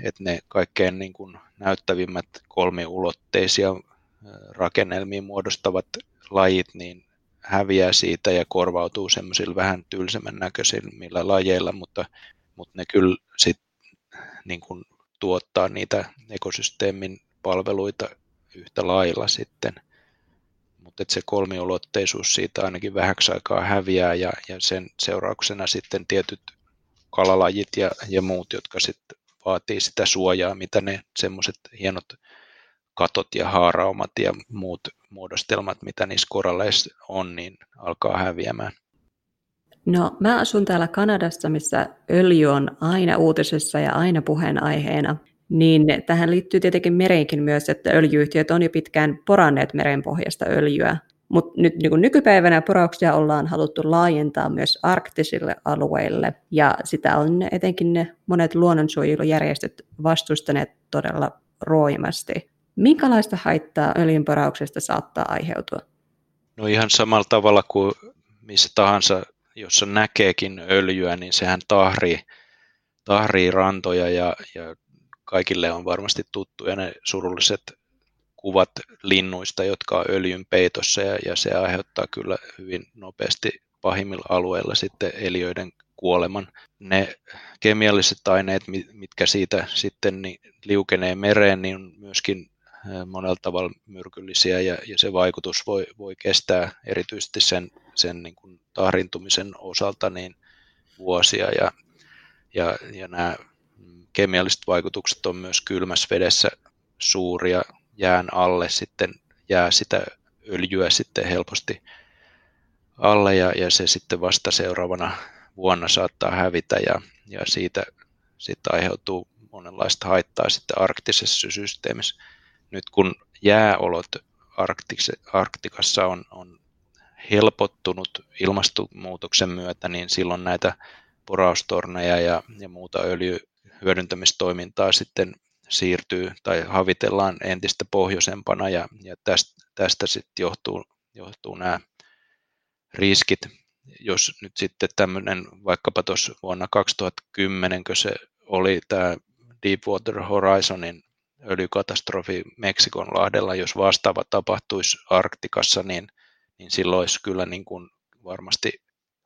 että ne kaikkein niin kuin näyttävimmät kolmiulotteisia rakennelmiin muodostavat lajit niin häviää siitä ja korvautuu semmoisilla vähän tylsemmän näköisillä lajeilla, mutta, mutta ne kyllä sit niin kuin tuottaa niitä ekosysteemin palveluita yhtä lailla sitten. Mutta se kolmiulotteisuus siitä ainakin vähäksi aikaa häviää ja, ja sen seurauksena sitten tietyt kalalajit ja, ja muut, jotka sitten vaatii sitä suojaa, mitä ne semmoiset hienot katot ja haaraumat ja muut muodostelmat, mitä niissä koralleissa on, niin alkaa häviämään. No, mä asun täällä Kanadassa, missä öljy on aina uutisissa ja aina puheenaiheena. Niin tähän liittyy tietenkin mereinkin myös, että öljyyhtiöt on jo pitkään poranneet merenpohjasta öljyä. Mutta nyt niin nykypäivänä porauksia ollaan haluttu laajentaa myös arktisille alueille, ja sitä on etenkin ne monet luonnonsuojelujärjestöt vastustaneet todella roimasti. Minkälaista haittaa öljynporauksesta saattaa aiheutua? No ihan samalla tavalla kuin missä tahansa jossa näkeekin öljyä, niin sehän tahrii, tahrii rantoja ja, ja kaikille on varmasti tuttuja ne surulliset kuvat linnuista, jotka on öljyn peitossa ja, ja se aiheuttaa kyllä hyvin nopeasti pahimmilla alueilla sitten eliöiden kuoleman. Ne kemialliset aineet, mitkä siitä sitten niin liukenee mereen, niin on myöskin monella tavalla myrkyllisiä ja, ja se vaikutus voi, voi kestää erityisesti sen, sen niin kuin tahrintumisen osalta niin vuosia ja, ja, ja nämä kemialliset vaikutukset on myös kylmässä vedessä suuria jään alle sitten jää sitä öljyä sitten helposti alle ja, ja se sitten vasta seuraavana vuonna saattaa hävitä ja, ja siitä sitten aiheutuu monenlaista haittaa sitten arktisessa systeemissä. Nyt kun jääolot Arktikassa on, on helpottunut ilmastonmuutoksen myötä, niin silloin näitä poraustorneja ja, ja muuta öljyhyödyntämistoimintaa sitten siirtyy tai havitellaan entistä pohjoisempana ja, ja tästä, tästä sitten johtuu, johtuu nämä riskit. Jos nyt sitten tämmöinen vaikkapa tuossa vuonna 2010, kun se oli tämä Deepwater Horizonin öljykatastrofi Meksikon lahdella, jos vastaava tapahtuisi Arktikassa, niin, niin silloin olisi kyllä niin kuin varmasti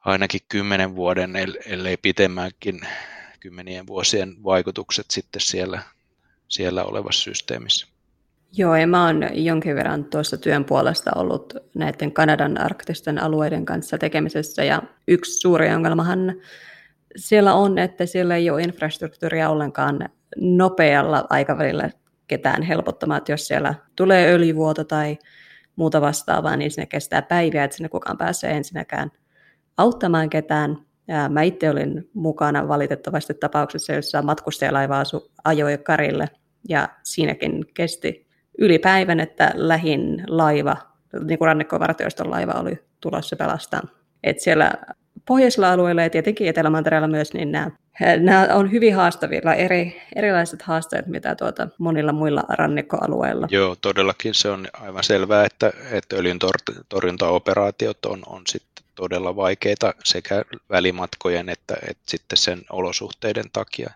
ainakin kymmenen vuoden, ellei pitemmänkin kymmenien vuosien vaikutukset sitten siellä, siellä olevassa systeemissä. Joo, ja mä oon jonkin verran tuossa työn puolesta ollut näiden Kanadan arktisten alueiden kanssa tekemisessä, ja yksi suuri ongelmahan siellä on, että siellä ei ole infrastruktuuria ollenkaan nopealla aikavälillä ketään helpottamaan, että jos siellä tulee öljyvuoto tai muuta vastaavaa, niin sinne kestää päiviä, että sinne kukaan pääsee ensinnäkään auttamaan ketään. Ja mä itse olin mukana valitettavasti tapauksessa, jossa matkustajalaiva ajoi karille, ja siinäkin kesti yli päivän, että lähin laiva, niin kuin rannikkovartioiston laiva oli tulossa pelastaa. Et siellä pohjoisilla alueilla ja tietenkin Etelä-Mantereella myös, niin nämä, nämä on hyvin haastavilla, eri, erilaiset haasteet, mitä tuota monilla muilla rannikkoalueilla. Joo, todellakin se on aivan selvää, että, että öljyn torjuntaoperaatiot on, on sitten todella vaikeita sekä välimatkojen että, että sitten sen olosuhteiden takia.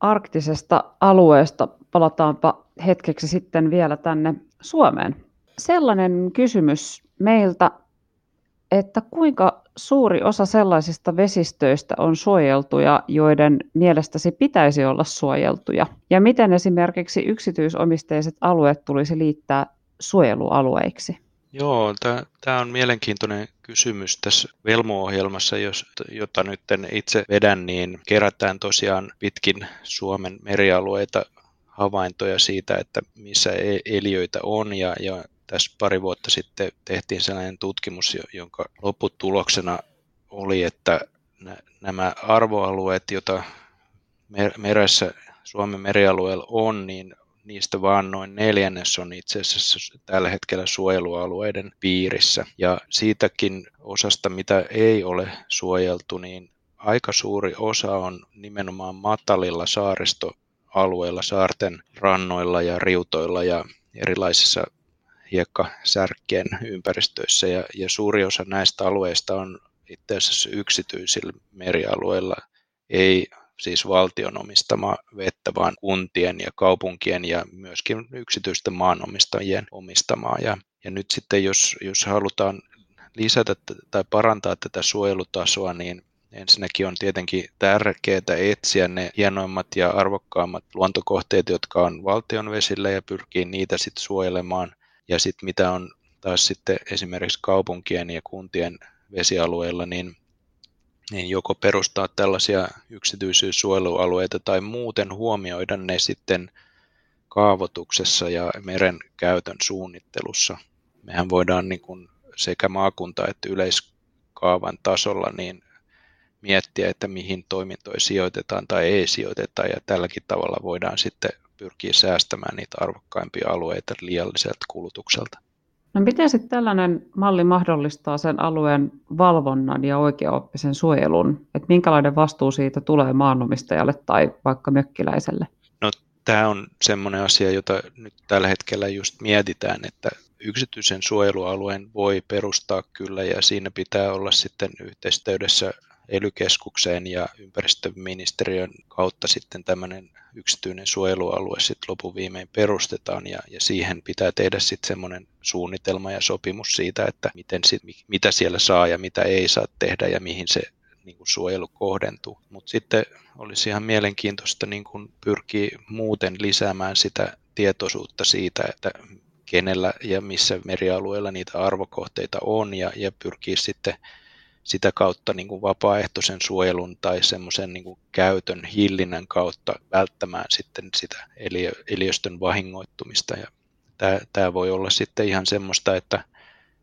Arktisesta alueesta palataanpa hetkeksi sitten vielä tänne Suomeen. Sellainen kysymys meiltä, että kuinka suuri osa sellaisista vesistöistä on suojeltuja, joiden mielestäsi pitäisi olla suojeltuja? Ja miten esimerkiksi yksityisomisteiset alueet tulisi liittää suojelualueiksi? Joo, tämä on mielenkiintoinen kysymys tässä Velmo-ohjelmassa, jota nyt itse vedän, niin kerätään tosiaan pitkin Suomen merialueita havaintoja siitä, että missä e-, eliöitä on. Ja, ja tässä pari vuotta sitten tehtiin sellainen tutkimus, jonka lopputuloksena oli, että nämä arvoalueet, joita meressä Suomen merialueella on, niin niistä vaan noin neljännes on itse asiassa tällä hetkellä suojelualueiden piirissä. Ja siitäkin osasta, mitä ei ole suojeltu, niin aika suuri osa on nimenomaan matalilla saaristoalueilla, saarten rannoilla ja riutoilla ja erilaisissa hiekkasärkkien ympäristöissä. Ja, ja suuri osa näistä alueista on itse asiassa yksityisillä merialueilla, ei siis valtion omistama vettä, vaan kuntien ja kaupunkien ja myöskin yksityisten maanomistajien omistamaa. Ja, ja nyt sitten jos, jos halutaan lisätä tai parantaa tätä suojelutasoa, niin ensinnäkin on tietenkin tärkeää etsiä ne hienoimmat ja arvokkaammat luontokohteet, jotka on valtion vesillä ja pyrkii niitä sitten suojelemaan. Ja sitten mitä on taas sitten esimerkiksi kaupunkien ja kuntien vesialueilla, niin niin joko perustaa tällaisia yksityisyyssuojelualueita tai muuten huomioida ne sitten kaavoituksessa ja meren käytön suunnittelussa. Mehän voidaan niin kuin sekä maakunta- että yleiskaavan tasolla niin miettiä, että mihin toimintoja sijoitetaan tai ei sijoiteta ja tälläkin tavalla voidaan sitten pyrkiä säästämään niitä arvokkaimpia alueita liialliselta kulutukselta. No miten sitten tällainen malli mahdollistaa sen alueen valvonnan ja oikeaoppisen suojelun? Että minkälainen vastuu siitä tulee maanomistajalle tai vaikka mökkiläiselle? No tämä on semmoinen asia, jota nyt tällä hetkellä just mietitään, että yksityisen suojelualueen voi perustaa kyllä ja siinä pitää olla sitten yhteistyössä ely ja ympäristöministeriön kautta sitten tämmöinen yksityinen suojelualue sitten lopun viimein perustetaan ja, ja siihen pitää tehdä sitten semmoinen suunnitelma ja sopimus siitä, että miten sit, mitä siellä saa ja mitä ei saa tehdä ja mihin se niin kuin suojelu kohdentuu. Mutta sitten olisi ihan mielenkiintoista niin kuin pyrkiä muuten lisäämään sitä tietoisuutta siitä, että kenellä ja missä merialueella niitä arvokohteita on ja, ja pyrkii sitten sitä kautta niin kuin vapaaehtoisen suojelun tai semmoisen niin kuin käytön hillinnän kautta välttämään sitten sitä eliö, eliöstön vahingoittumista. Ja tämä, tämä voi olla sitten ihan semmoista, että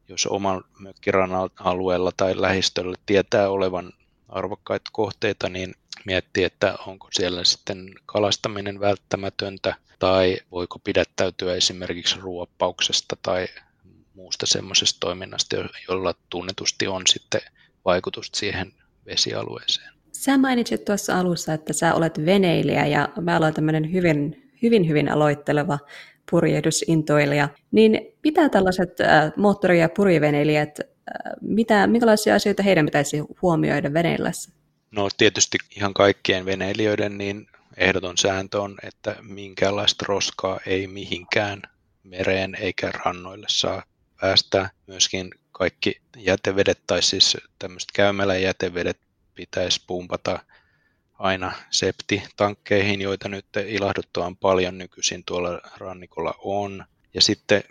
jos oman mökkirannan alueella tai lähistöllä tietää olevan arvokkaita kohteita, niin miettii, että onko siellä sitten kalastaminen välttämätöntä tai voiko pidättäytyä esimerkiksi ruoppauksesta tai muusta semmoisesta toiminnasta, jolla tunnetusti on sitten vaikutusta siihen vesialueeseen. Sä mainitsit tuossa alussa, että sä olet veneilijä ja mä olen tämmöinen hyvin, hyvin, hyvin aloitteleva purjehdusintoilija. Niin mitä tällaiset äh, moottori- ja purjeveneilijät, äh, mitä, minkälaisia asioita heidän pitäisi huomioida veneillässä? No tietysti ihan kaikkien veneilijöiden niin ehdoton sääntö on, että minkäänlaista roskaa ei mihinkään mereen eikä rannoille saa päästää. Myöskin kaikki jätevedet tai siis tämmöiset käymäläjätevedet pitäisi pumpata aina septitankkeihin, joita nyt ilahduttuaan paljon nykyisin tuolla rannikolla on. Ja sitten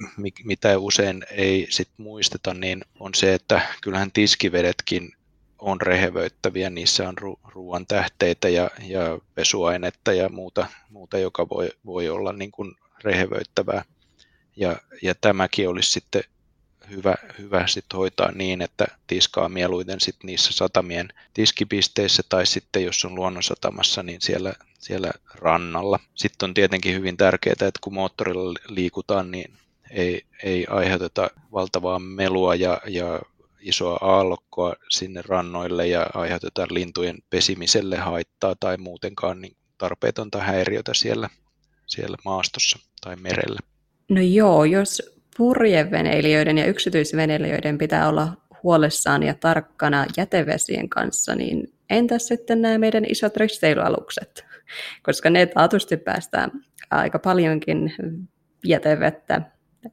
mitä usein ei sit muisteta, niin on se, että kyllähän tiskivedetkin on rehevöittäviä, niissä on ru- ruoan tähteitä ja, ja pesuainetta ja muuta, muuta joka voi, voi olla niin kuin rehevöittävää. Ja, ja tämäkin olisi sitten hyvä, hyvä sit hoitaa niin, että tiskaa mieluiten sit niissä satamien tiskipisteissä tai sitten jos on luonnonsatamassa, niin siellä, siellä rannalla. Sitten on tietenkin hyvin tärkeää, että kun moottorilla liikutaan, niin ei, ei aiheuteta valtavaa melua ja, ja isoa aallokkoa sinne rannoille ja aiheuteta lintujen pesimiselle haittaa tai muutenkaan niin tarpeetonta häiriötä siellä, siellä maastossa tai merellä. No joo, jos purjeveneilijöiden ja yksityisveneilijöiden pitää olla huolissaan ja tarkkana jätevesien kanssa, niin entäs sitten nämä meidän isot risteilyalukset? Koska ne taatusti päästään aika paljonkin jätevettä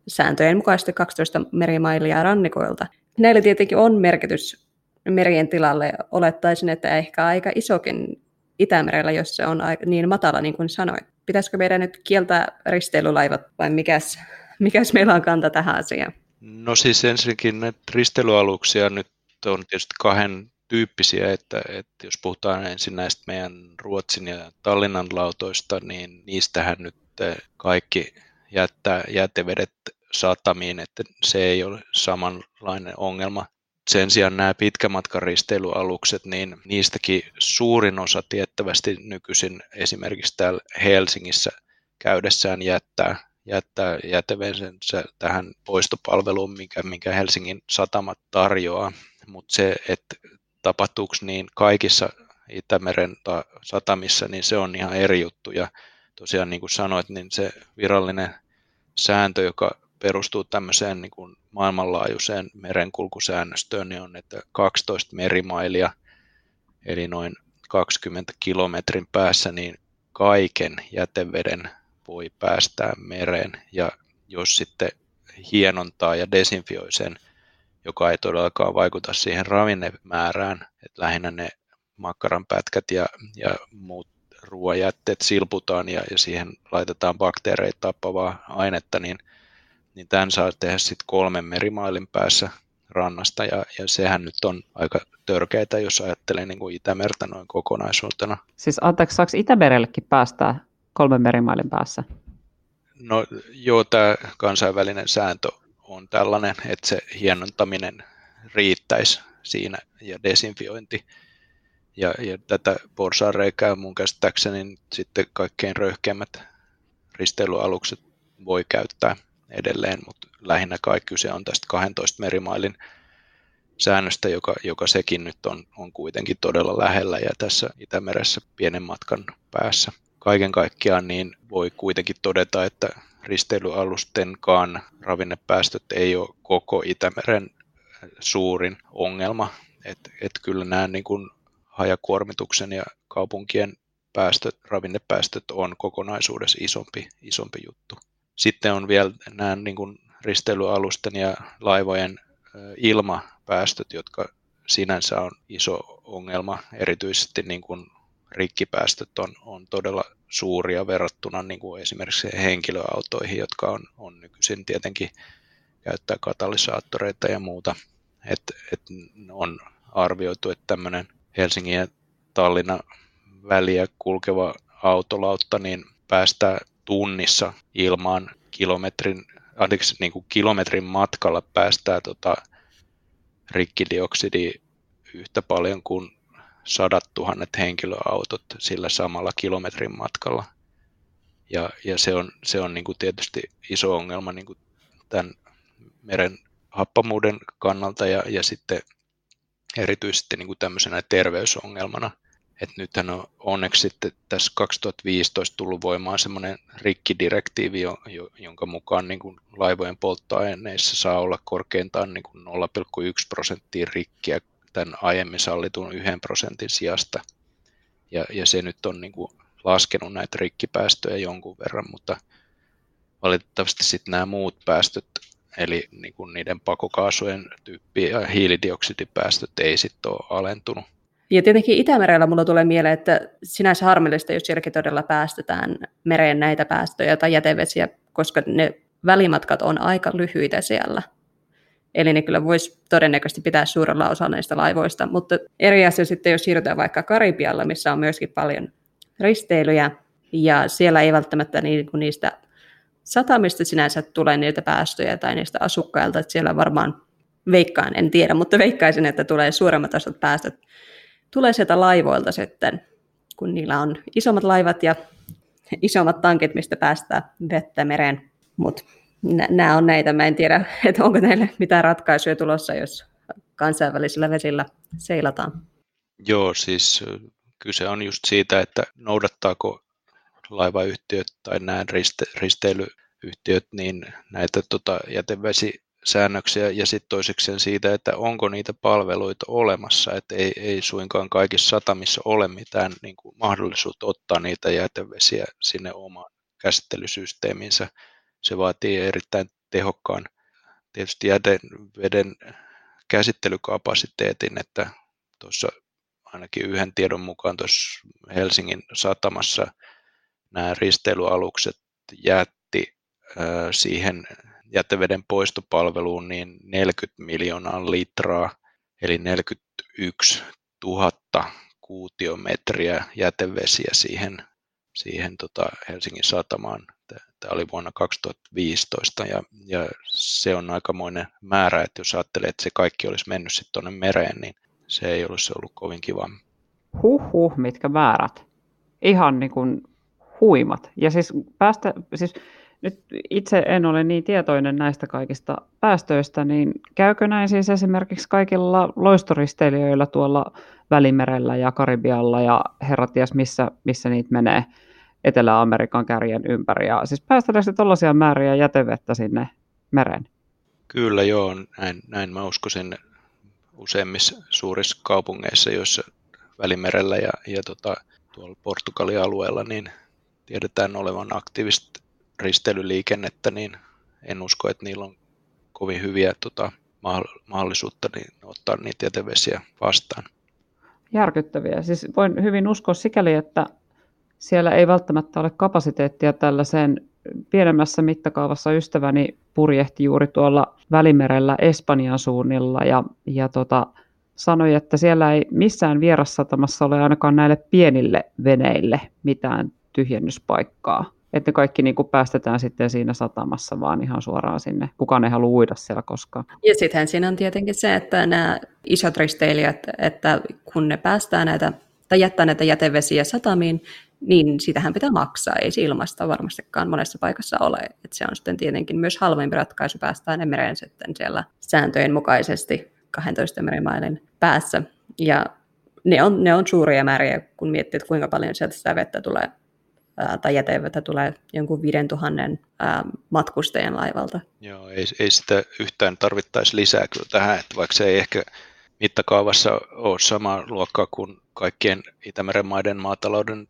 sääntöjen mukaisesti 12 merimailia rannikoilta. Näillä tietenkin on merkitys merien tilalle. Olettaisin, että ehkä aika isokin Itämerellä, jos se on niin matala, niin kuin sanoit. Pitäisikö meidän nyt kieltää risteilylaivat vai mikäs, mikäs meillä on kanta tähän asiaan? No siis ensinnäkin näitä risteilyaluksia nyt on tietysti kahden tyyppisiä, että, että jos puhutaan ensin näistä meidän Ruotsin ja Tallinnan lautoista, niin niistähän nyt kaikki jättää jätevedet satamiin, että se ei ole samanlainen ongelma. Sen sijaan nämä pitkämatkan risteilyalukset, niin niistäkin suurin osa tiettävästi nykyisin esimerkiksi täällä Helsingissä käydessään jättää, jättää jätevensensä tähän poistopalveluun, mikä, mikä Helsingin satamat tarjoaa. Mutta se, että tapahtuuko niin kaikissa Itämeren satamissa, niin se on ihan eri juttu. Ja tosiaan niin kuin sanoit, niin se virallinen sääntö, joka perustuu tämmöiseen niin kuin maailmanlaajuiseen merenkulkusäännöstöön, niin on, että 12 merimailia, eli noin 20 kilometrin päässä, niin kaiken jäteveden voi päästää mereen. Ja jos sitten hienontaa ja desinfioi sen, joka ei todellakaan vaikuta siihen ravinnemäärään, että lähinnä ne makkaranpätkät ja, ja muut ruoajätteet silputaan ja, ja siihen laitetaan bakteereita tappavaa ainetta, niin, niin tämän saa tehdä sitten kolmen merimailin päässä rannasta ja, ja sehän nyt on aika törkeitä, jos ajattelee niin kuin Itämerta noin kokonaisuutena. Siis anteeksi, saako Itämerellekin päästää kolmen merimailin päässä? No joo, tämä kansainvälinen sääntö on tällainen, että se hienontaminen riittäisi siinä ja desinfiointi ja, ja tätä porsaanreikää mun käsittääkseni sitten kaikkein röyhkeimmät risteilyalukset voi käyttää edelleen, mutta lähinnä kai kyse on tästä 12 merimailin säännöstä, joka, joka sekin nyt on, on kuitenkin todella lähellä ja tässä Itämeressä pienen matkan päässä. Kaiken kaikkiaan niin voi kuitenkin todeta, että risteilyalustenkaan ravinnepäästöt ei ole koko Itämeren suurin ongelma. Että et kyllä nämä niin kuin hajakuormituksen ja kaupunkien päästöt, ravinnepäästöt on kokonaisuudessa isompi, isompi juttu. Sitten on vielä nämä niin kuin risteilyalusten ja laivojen ilmapäästöt, jotka sinänsä on iso ongelma. Erityisesti niin kuin rikkipäästöt on, on todella suuria verrattuna niin kuin esimerkiksi henkilöautoihin, jotka on, on nykyisin tietenkin käyttää katalysaattoreita ja muuta. Et, et on arvioitu, että tämmöinen Helsingin ja Tallinnan väliä kulkeva autolautta, niin päästää tunnissa ilmaan kilometrin, anteeksi, niin kuin kilometrin matkalla päästää tota rikkidioksidi yhtä paljon kuin sadat tuhannet henkilöautot sillä samalla kilometrin matkalla. Ja, ja se on, se on niin kuin tietysti iso ongelma niin kuin tämän meren happamuuden kannalta ja, ja sitten erityisesti niin kuin tämmöisenä terveysongelmana. Et nythän on onneksi sitten tässä 2015 tullut voimaan semmoinen rikkidirektiivi, jonka mukaan niin kuin laivojen polttoaineissa saa olla korkeintaan niin kuin 0,1 prosenttia rikkiä tämän aiemmin sallitun yhden prosentin sijasta. Ja, ja se nyt on niin kuin laskenut näitä rikkipäästöjä jonkun verran, mutta valitettavasti sitten nämä muut päästöt eli niin kuin niiden pakokaasujen tyyppi ja hiilidioksidipäästöt ei sitten ole alentunut. Ja tietenkin Itämerellä mulla tulee mieleen, että sinänsä harmillista, jos sielläkin todella päästetään mereen näitä päästöjä tai jätevesiä, koska ne välimatkat on aika lyhyitä siellä. Eli ne kyllä voisi todennäköisesti pitää suurella osalla näistä laivoista, mutta eri asia sitten, jos siirrytään vaikka Karibialla, missä on myöskin paljon risteilyjä, ja siellä ei välttämättä niin niistä satamista sinänsä tulee niitä päästöjä tai niistä asukkailta, että siellä varmaan veikkaan, en tiedä, mutta veikkaisin, että tulee suuremmat tasot päästöt. Tulee sieltä laivoilta sitten, kun niillä on isommat laivat ja isommat tankit, mistä päästää vettä mereen. Mutta nämä on näitä, mä en tiedä, [LAUGHS] että onko näille mitään ratkaisuja tulossa, jos kansainvälisillä vesillä seilataan. Joo, siis kyse on just siitä, että noudattaako laivayhtiöt tai nämä riste, risteilyyhtiöt, niin näitä tota, jätevesi säännöksiä ja sitten toiseksi siitä, että onko niitä palveluita olemassa, että ei, ei suinkaan kaikissa satamissa ole mitään niin kuin mahdollisuutta ottaa niitä jätevesiä sinne omaan käsittelysysteeminsä. Se vaatii erittäin tehokkaan tietysti jäteveden käsittelykapasiteetin, että tuossa ainakin yhden tiedon mukaan tuossa Helsingin satamassa nämä risteilyalukset jätti siihen jäteveden poistopalveluun niin 40 miljoonaa litraa, eli 41 000 kuutiometriä jätevesiä siihen, siihen tota Helsingin satamaan. Tämä oli vuonna 2015 ja, ja se on aikamoinen määrä, että jos ajattelee, että se kaikki olisi mennyt sitten tuonne mereen, niin se ei olisi ollut kovin kiva. Huhhuh, mitkä määrät. Ihan niin kuin huimat. Ja siis päästä, siis nyt itse en ole niin tietoinen näistä kaikista päästöistä, niin käykö näin siis esimerkiksi kaikilla loistoristeilijöillä tuolla Välimerellä ja Karibialla ja herraties missä, missä niitä menee Etelä-Amerikan kärjen ympäri. Ja siis päästäänkö tällaisia määriä jätevettä sinne mereen? Kyllä joo, näin, näin mä uskoisin useimmissa suurissa kaupungeissa, joissa Välimerellä ja, ja tota, tuolla Portugalin alueella, niin tiedetään olevan aktiivista risteilyliikennettä, niin en usko, että niillä on kovin hyviä tota, mahdollisuutta niin ottaa niitä jätevesiä vastaan. Järkyttäviä. Siis voin hyvin uskoa sikäli, että siellä ei välttämättä ole kapasiteettia tällaiseen pienemmässä mittakaavassa ystäväni purjehti juuri tuolla Välimerellä Espanjan suunnilla ja, ja tota, sanoi, että siellä ei missään vierassatamassa ole ainakaan näille pienille veneille mitään tyhjennyspaikkaa. Että ne kaikki niin kuin päästetään sitten siinä satamassa vaan ihan suoraan sinne. Kukaan ei halua uida siellä koskaan. Ja sittenhän siinä on tietenkin se, että nämä isot risteilijät, että kun ne päästää näitä tai jättää näitä jätevesiä satamiin, niin sitähän pitää maksaa. Ei se ilmasta varmastikaan monessa paikassa ole. Et se on sitten tietenkin myös halvempi ratkaisu päästää ne mereen sitten siellä sääntöjen mukaisesti 12 merimailin päässä. Ja ne on, ne on suuria määriä, kun miettii, että kuinka paljon sieltä sitä vettä tulee tai jätevettä tulee jonkun 5000 ää, matkustajan laivalta. Joo, ei, ei sitä yhtään tarvittaisi lisää kyllä tähän, että vaikka se ei ehkä mittakaavassa ole sama luokkaa kuin kaikkien Itämeren maiden maatalouden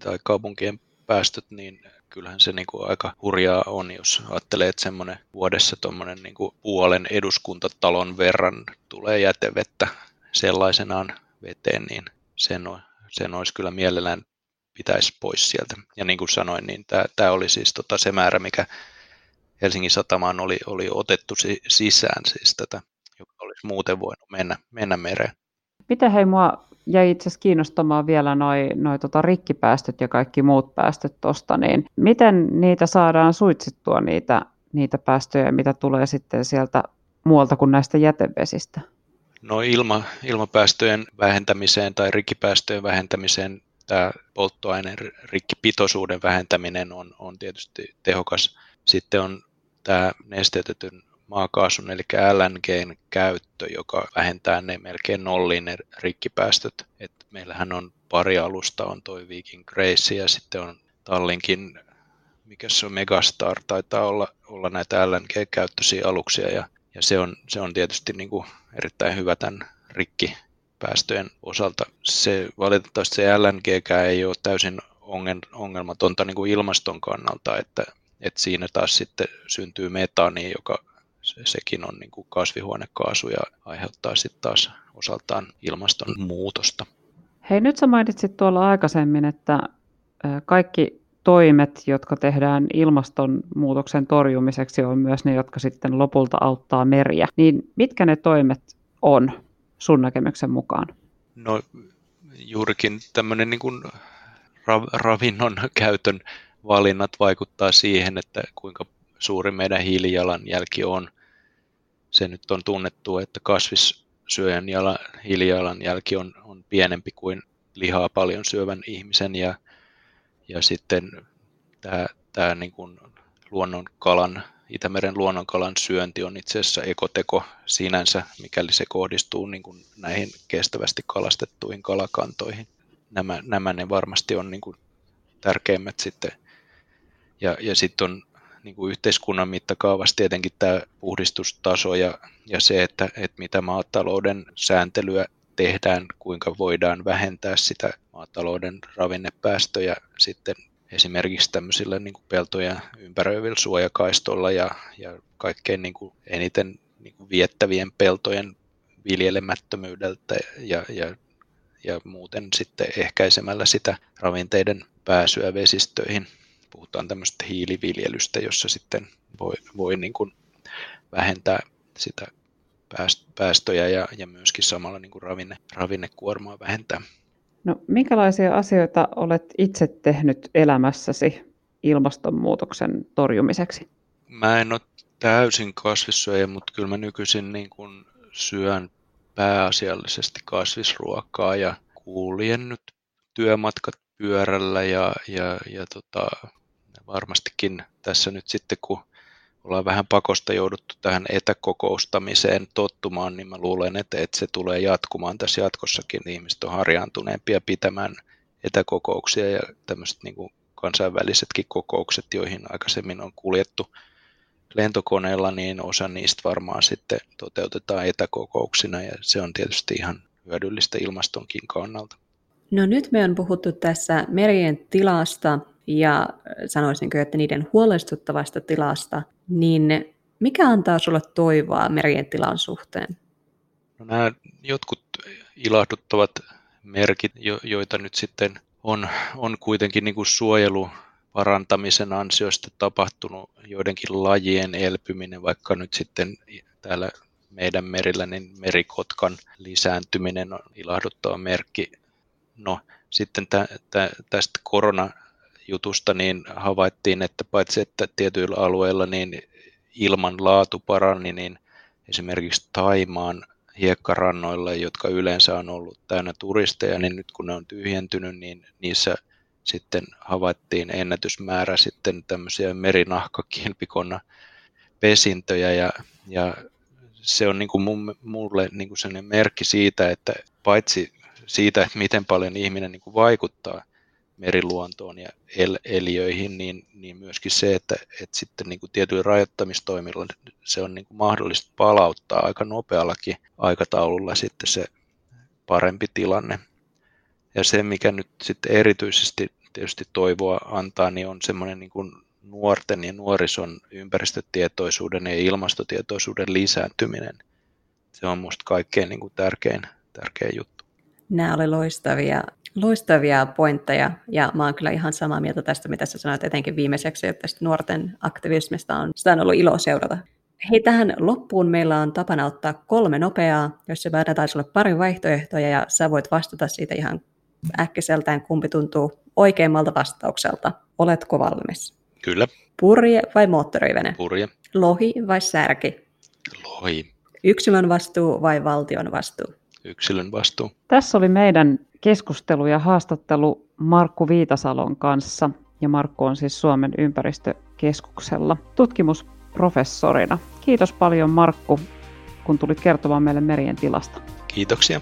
tai kaupunkien päästöt, niin kyllähän se niin kuin aika hurjaa on, jos ajattelee, että semmoinen vuodessa tuommoinen niin kuin puolen eduskuntatalon verran tulee jätevettä sellaisenaan veteen, niin sen, sen olisi kyllä mielellään pitäisi pois sieltä. Ja niin kuin sanoin, niin tämä, tämä oli siis tota se määrä, mikä Helsingin satamaan oli, oli otettu sisään siis tätä, joka olisi muuten voinut mennä, mennä mereen. Miten hei mua jäi itse asiassa kiinnostamaan vielä noi, noi tota rikkipäästöt ja kaikki muut päästöt tuosta, niin miten niitä saadaan suitsittua niitä, niitä päästöjä, mitä tulee sitten sieltä muualta kuin näistä jätevesistä? No ilma, ilmapäästöjen vähentämiseen tai rikkipäästöjen vähentämiseen tämä polttoaineen rikkipitoisuuden vähentäminen on, on tietysti tehokas. Sitten on tämä nesteytetyn maakaasun eli LNGn käyttö, joka vähentää ne melkein nolliin ne rikkipäästöt. Et meillähän on pari alusta, on toi Viking Grace ja sitten on Tallinkin, mikä se on Megastar, taitaa olla, olla näitä LNG-käyttöisiä aluksia ja, ja se, on, se on tietysti niin kuin erittäin hyvä tämän rikki päästöjen osalta. Se, valitettavasti se LNG ei ole täysin ongelmatonta niin kuin ilmaston kannalta, että, että siinä taas sitten syntyy metaani, joka se, sekin on niin kuin kasvihuonekaasu ja aiheuttaa sitten taas osaltaan ilmastonmuutosta. Hei, nyt sä mainitsit tuolla aikaisemmin, että kaikki toimet, jotka tehdään ilmastonmuutoksen torjumiseksi, on myös ne, jotka sitten lopulta auttaa meriä. Niin mitkä ne toimet on sun näkemyksen mukaan? No juurikin tämmöinen niin kuin ravinnon [LAUGHS] käytön valinnat vaikuttaa siihen, että kuinka suuri meidän hiilijalanjälki on. Se nyt on tunnettu, että kasvissyöjän jala, hiilijalanjälki on, on pienempi kuin lihaa paljon syövän ihmisen ja, ja sitten tämä, tämä niin kuin luonnonkalan, Itämeren luonnonkalan syönti on itse asiassa ekoteko sinänsä, mikäli se kohdistuu niin kuin näihin kestävästi kalastettuihin kalakantoihin. Nämä, nämä ne varmasti on niin kuin tärkeimmät sitten. Ja, ja sitten on niin kuin yhteiskunnan mittakaavassa tietenkin tämä puhdistustaso ja, ja se, että, että mitä maatalouden sääntelyä tehdään, kuinka voidaan vähentää sitä maatalouden ravinnepäästöjä sitten esimerkiksi tämmöisillä niin kuin peltoja ympäröivillä suojakaistolla ja, ja kaikkein niin kuin eniten niin kuin viettävien peltojen viljelemättömyydeltä ja, ja, ja muuten sitten ehkäisemällä sitä ravinteiden pääsyä vesistöihin. Puhutaan tämmöistä hiiliviljelystä, jossa sitten voi, voi niin kuin vähentää sitä päästöjä ja, ja myöskin samalla niin kuin ravinne, ravinnekuormaa vähentää. No, minkälaisia asioita olet itse tehnyt elämässäsi ilmastonmuutoksen torjumiseksi? Mä en ole täysin kasvissyöjä, mutta kyllä mä nykyisin niin kuin syön pääasiallisesti kasvisruokaa ja kuulien nyt työmatkat pyörällä ja, ja, ja tota, varmastikin tässä nyt sitten kun ollaan vähän pakosta jouduttu tähän etäkokoustamiseen tottumaan, niin mä luulen, että, että se tulee jatkumaan tässä jatkossakin. Ihmiset on harjaantuneempia pitämään etäkokouksia ja tämmöiset niin kuin kansainvälisetkin kokoukset, joihin aikaisemmin on kuljettu lentokoneella, niin osa niistä varmaan sitten toteutetaan etäkokouksina ja se on tietysti ihan hyödyllistä ilmastonkin kannalta. No nyt me on puhuttu tässä merien tilasta ja sanoisinko, että niiden huolestuttavasta tilasta, niin mikä antaa sulle toivoa merien tilan suhteen? No nämä jotkut ilahduttavat merkit, joita nyt sitten on, on kuitenkin niin kuin suojelu parantamisen ansiosta tapahtunut joidenkin lajien elpyminen, vaikka nyt sitten täällä meidän merillä, niin merikotkan lisääntyminen on ilahduttava merkki. No sitten tä, tä, tästä koronajutusta niin havaittiin, että paitsi että tietyillä alueilla niin ilman laatu parani, niin esimerkiksi Taimaan hiekkarannoilla, jotka yleensä on ollut täynnä turisteja, niin nyt kun ne on tyhjentynyt, niin niissä sitten havaittiin ennätysmäärä sitten tämmöisiä merinahkakilpikonna pesintöjä ja, ja se on niin kuin mulle niin kuin sellainen merkki siitä, että paitsi siitä, että miten paljon ihminen niin kuin vaikuttaa meriluontoon ja el- eliöihin, niin, niin myöskin se, että, että sitten niin kuin tietyillä rajoittamistoimilla se on niin mahdollista palauttaa aika nopeallakin aikataululla sitten se parempi tilanne. Ja se, mikä nyt sitten erityisesti tietysti toivoa antaa, niin on semmoinen niin kuin nuorten ja nuorison ympäristötietoisuuden ja ilmastotietoisuuden lisääntyminen. Se on minusta kaikkein niin kuin tärkein, tärkein juttu. Nämä oli loistavia, loistavia pointteja ja mä oon kyllä ihan samaa mieltä tästä, mitä sä sanoit etenkin viimeiseksi, että tästä nuorten aktivismista on, sitä on ollut ilo seurata. Hei, tähän loppuun meillä on tapana ottaa kolme nopeaa, jos se päätetään sulle pari vaihtoehtoja ja sä voit vastata siitä ihan äkkiseltään, kumpi tuntuu oikeimmalta vastaukselta. Oletko valmis? Kyllä. Purje vai moottorivene? Purje. Lohi vai särki? Lohi. Yksilön vastuu vai valtion vastuu? Yksilön vastuu. Tässä oli meidän keskustelu ja haastattelu Markku Viitasalon kanssa. Ja Markku on siis Suomen ympäristökeskuksella tutkimusprofessorina. Kiitos paljon Markku, kun tulit kertomaan meille merien tilasta. Kiitoksia.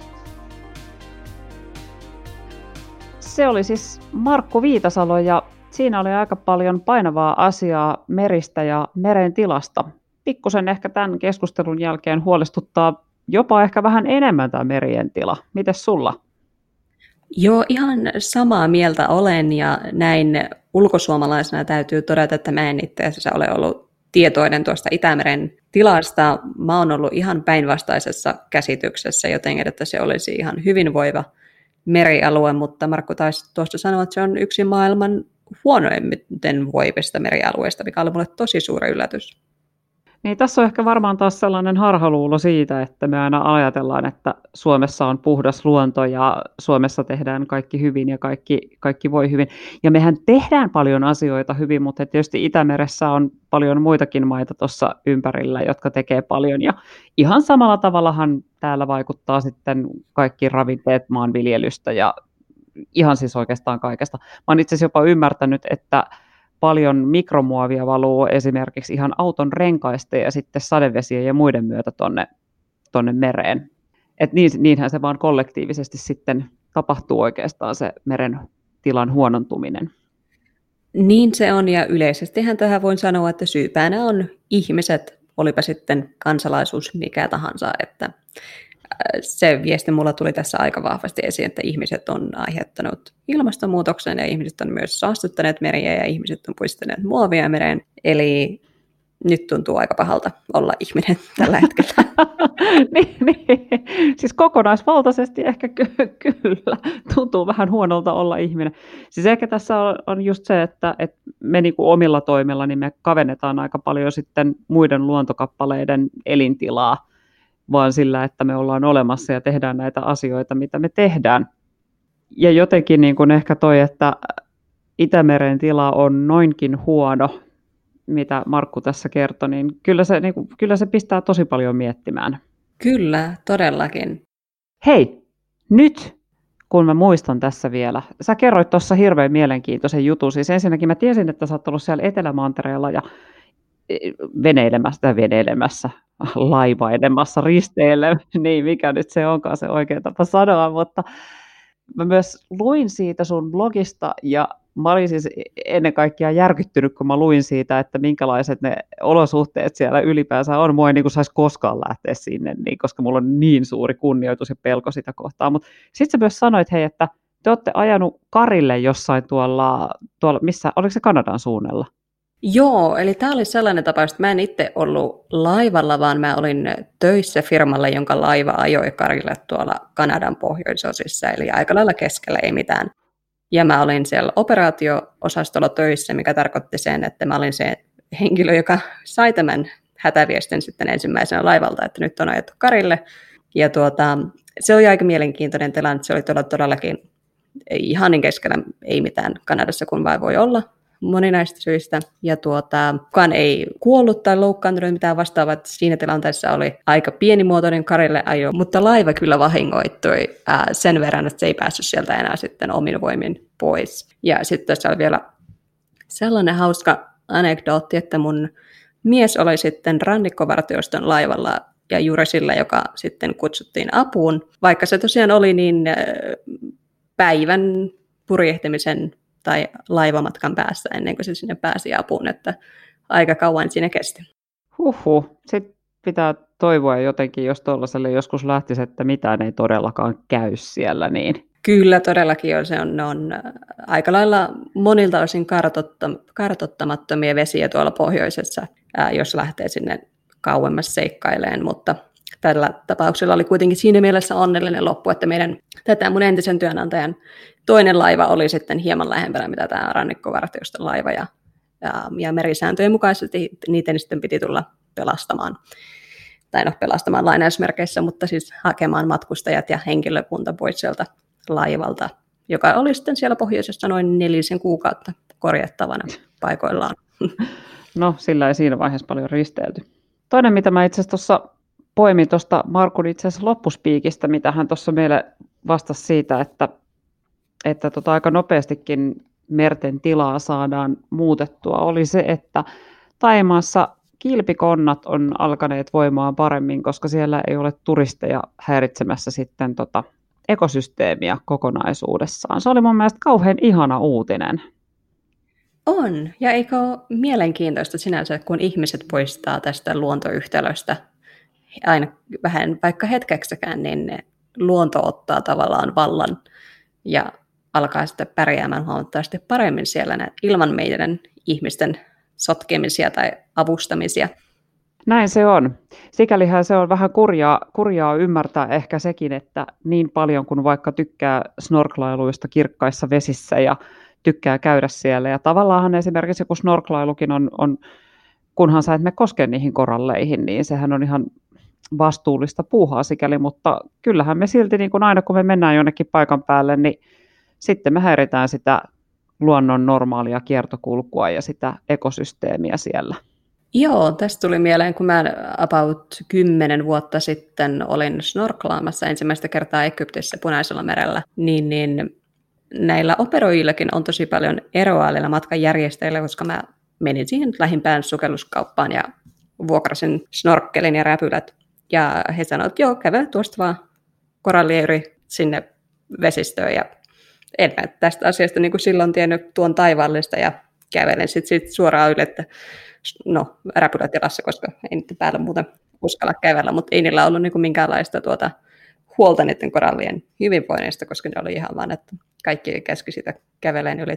Se oli siis Markku Viitasalo ja siinä oli aika paljon painavaa asiaa meristä ja meren tilasta. Pikkusen ehkä tämän keskustelun jälkeen huolestuttaa jopa ehkä vähän enemmän tämä merien tila. Mites sulla? Joo, ihan samaa mieltä olen ja näin ulkosuomalaisena täytyy todeta, että mä en itse asiassa ole ollut tietoinen tuosta Itämeren tilasta. Mä oon ollut ihan päinvastaisessa käsityksessä, joten että se olisi ihan hyvinvoiva merialue, mutta Markku taisi tuosta sanoa, että se on yksi maailman huonoimmiten voivista merialueista, mikä oli mulle tosi suuri yllätys. Niin tässä on ehkä varmaan taas sellainen harhaluulo siitä, että me aina ajatellaan, että Suomessa on puhdas luonto ja Suomessa tehdään kaikki hyvin ja kaikki, kaikki voi hyvin. Ja mehän tehdään paljon asioita hyvin, mutta tietysti Itämeressä on paljon muitakin maita tuossa ympärillä, jotka tekee paljon. Ja ihan samalla tavallahan täällä vaikuttaa sitten kaikki ravinteet maanviljelystä ja ihan siis oikeastaan kaikesta. Mä oon itse asiassa jopa ymmärtänyt, että paljon mikromuovia valuu esimerkiksi ihan auton renkaista ja sitten sadevesien ja muiden myötä tonne, tonne mereen. Et niin, niinhän se vaan kollektiivisesti sitten tapahtuu oikeastaan se meren tilan huonontuminen. Niin se on, ja yleisestihän tähän voin sanoa, että syypäänä on ihmiset, olipa sitten kansalaisuus mikä tahansa, että se viesti mulla tuli tässä aika vahvasti esiin, että ihmiset on aiheuttanut ilmastonmuutoksen ja ihmiset on myös saastuttaneet meriä ja ihmiset on puistaneet muovia mereen. Eli nyt tuntuu aika pahalta olla ihminen [LAUGHS] tällä hetkellä. [LAUGHS] niin, niin. Siis kokonaisvaltaisesti ehkä ky- kyllä tuntuu vähän huonolta olla ihminen. Siis ehkä tässä on, just se, että, että me niin kuin omilla toimilla niin me kavennetaan aika paljon sitten muiden luontokappaleiden elintilaa, vaan sillä, että me ollaan olemassa ja tehdään näitä asioita, mitä me tehdään. Ja jotenkin niin kuin ehkä toi, että Itämeren tila on noinkin huono, mitä Markku tässä kertoi, niin kyllä se, niin kuin, kyllä se pistää tosi paljon miettimään. Kyllä, todellakin. Hei, nyt kun mä muistan tässä vielä. Sä kerroit tuossa hirveän mielenkiintoisen jutun. Siis ensinnäkin mä tiesin, että sä oot ollut siellä Etelämantereella ja e, veneilemässä, veneilemässä, laivailemassa, risteille, [LAUGHS] niin mikä nyt se onkaan se oikea tapa sanoa, mutta mä myös luin siitä sun blogista ja mä olin siis ennen kaikkea järkyttynyt, kun mä luin siitä, että minkälaiset ne olosuhteet siellä ylipäänsä on. Mua ei niin saisi koskaan lähteä sinne, niin, koska mulla on niin suuri kunnioitus ja pelko sitä kohtaa. Mutta sitten sä myös sanoit, hei, että te olette ajanut Karille jossain tuolla, tuolla missä, oliko se Kanadan suunnalla? Joo, eli tämä oli sellainen tapaus, että mä en itse ollut laivalla, vaan mä olin töissä firmalle, jonka laiva ajoi Karille tuolla Kanadan pohjoisosissa, eli aika lailla keskellä ei mitään ja mä olin siellä operaatio-osastolla töissä, mikä tarkoitti sen, että mä olin se henkilö, joka sai tämän hätäviestin sitten ensimmäisenä laivalta, että nyt on ajettu Karille. Ja tuota, se oli aika mielenkiintoinen tilanne. Se oli todella, todellakin ihanin keskellä, ei mitään Kanadassa kun vai voi olla moninaista syistä. Ja tuota, kukaan ei kuollut tai loukkaantunut mitään vastaavaa. Siinä tilanteessa oli aika pienimuotoinen karille ajo, mutta laiva kyllä vahingoittui ää, sen verran, että se ei päässyt sieltä enää sitten omin voimin pois. Ja sitten tässä oli vielä sellainen hauska anekdootti, että mun mies oli sitten rannikkovartioston laivalla ja juuri sillä, joka sitten kutsuttiin apuun. Vaikka se tosiaan oli niin päivän purjehtimisen tai laivamatkan päässä ennen kuin se sinne pääsi apuun, että aika kauan siinä kesti. Huhhuh. Sitten pitää toivoa jotenkin, jos tuollaiselle joskus lähtisi, että mitään ei todellakaan käy siellä, niin Kyllä, todellakin jo. Se on, on äh, aika lailla monilta osin kartottamattomia vesiä tuolla pohjoisessa, äh, jos lähtee sinne kauemmas seikkaileen, mutta tällä tapauksella oli kuitenkin siinä mielessä onnellinen loppu, että meidän tätä mun entisen työnantajan toinen laiva oli sitten hieman lähempänä, mitä tämä rannikkovartioston laiva, ja, ja, ja merisääntöjen mukaisesti niitä sitten piti tulla pelastamaan, tai no pelastamaan lainausmerkeissä, mutta siis hakemaan matkustajat ja henkilökunta pois sieltä laivalta, joka oli sitten siellä pohjoisessa noin nelisen kuukautta korjattavana paikoillaan. No, sillä ei siinä vaiheessa paljon risteilty. Toinen, mitä mä itse asiassa tuossa poimin tuosta Markun itse asiassa loppuspiikistä, mitä hän tuossa meille vastasi siitä, että, että tota aika nopeastikin merten tilaa saadaan muutettua, oli se, että Taimaassa kilpikonnat on alkaneet voimaan paremmin, koska siellä ei ole turisteja häiritsemässä sitten tota ekosysteemiä kokonaisuudessaan. Se oli mun mielestä kauhean ihana uutinen. On, ja eikö ole mielenkiintoista sinänsä, kun ihmiset poistaa tästä luontoyhtälöstä aina vähän vaikka hetkeksäkään, niin luonto ottaa tavallaan vallan ja alkaa sitten pärjäämään huomattavasti paremmin siellä ilman meidän ihmisten sotkemisia tai avustamisia. Näin se on. Sikälihän se on vähän kurjaa, kurjaa ymmärtää ehkä sekin, että niin paljon kuin vaikka tykkää snorklailuista kirkkaissa vesissä ja tykkää käydä siellä. Ja tavallaan esimerkiksi kun snorklailukin on, on kunhan sä et me koske niihin koralleihin, niin sehän on ihan vastuullista puuhaa sikäli, mutta kyllähän me silti niin kuin aina kun me mennään jonnekin paikan päälle, niin sitten me häiritään sitä luonnon normaalia kiertokulkua ja sitä ekosysteemiä siellä. Joo, tästä tuli mieleen, kun mä about kymmenen vuotta sitten olin snorklaamassa ensimmäistä kertaa Egyptissä Punaisella merellä, niin, niin näillä operoijillakin on tosi paljon eroa näillä matkanjärjestäjillä, koska mä menin siihen lähimpään sukelluskauppaan ja vuokrasin snorkkelin ja räpylät. Ja he sanoivat, että joo, käve tuosta vaan koralliyri sinne vesistöön. Ja en tästä asiasta niin kuin silloin tiennyt tuon taivaallista ja kävelen sitten sit suoraan yli, että no, räpylätilassa, koska ei niiden päällä muuten uskalla kävellä, mutta ei niillä ollut niin kuin minkäänlaista tuota, huolta niiden korallien hyvinvoinnista, koska ne oli ihan vaan, että kaikki käski sitä käveleen yli.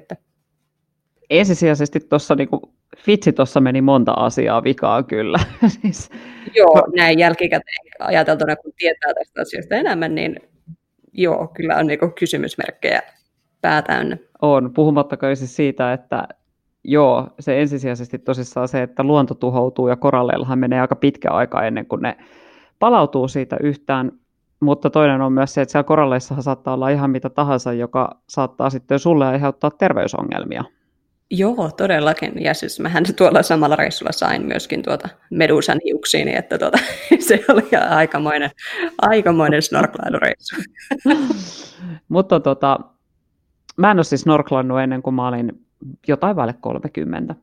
Ensisijaisesti tuossa niin Fitsi tuossa meni monta asiaa vikaa kyllä. [LAUGHS] siis... Joo, näin jälkikäteen ajateltuna, kun tietää tästä asiasta enemmän, niin joo, kyllä on niin kysymysmerkkejä päätäynnä. On, puhumattakaan siis siitä, että joo, se ensisijaisesti tosissaan se, että luonto tuhoutuu ja koralleillahan menee aika pitkä aika ennen kuin ne palautuu siitä yhtään. Mutta toinen on myös se, että siellä koralleissahan saattaa olla ihan mitä tahansa, joka saattaa sitten sulle aiheuttaa terveysongelmia. Joo, todellakin. Ja siis mähän [LAUGHS] tuolla samalla reissulla sain myöskin tuota medusan hiuksiini, että tuota, [LAUGHS] se oli aikamoinen, aikamoinen snorklailureissu. [LAUGHS] Mutta tota, mä en ole siis snorklannut ennen kuin mä olin jotain vaille 30.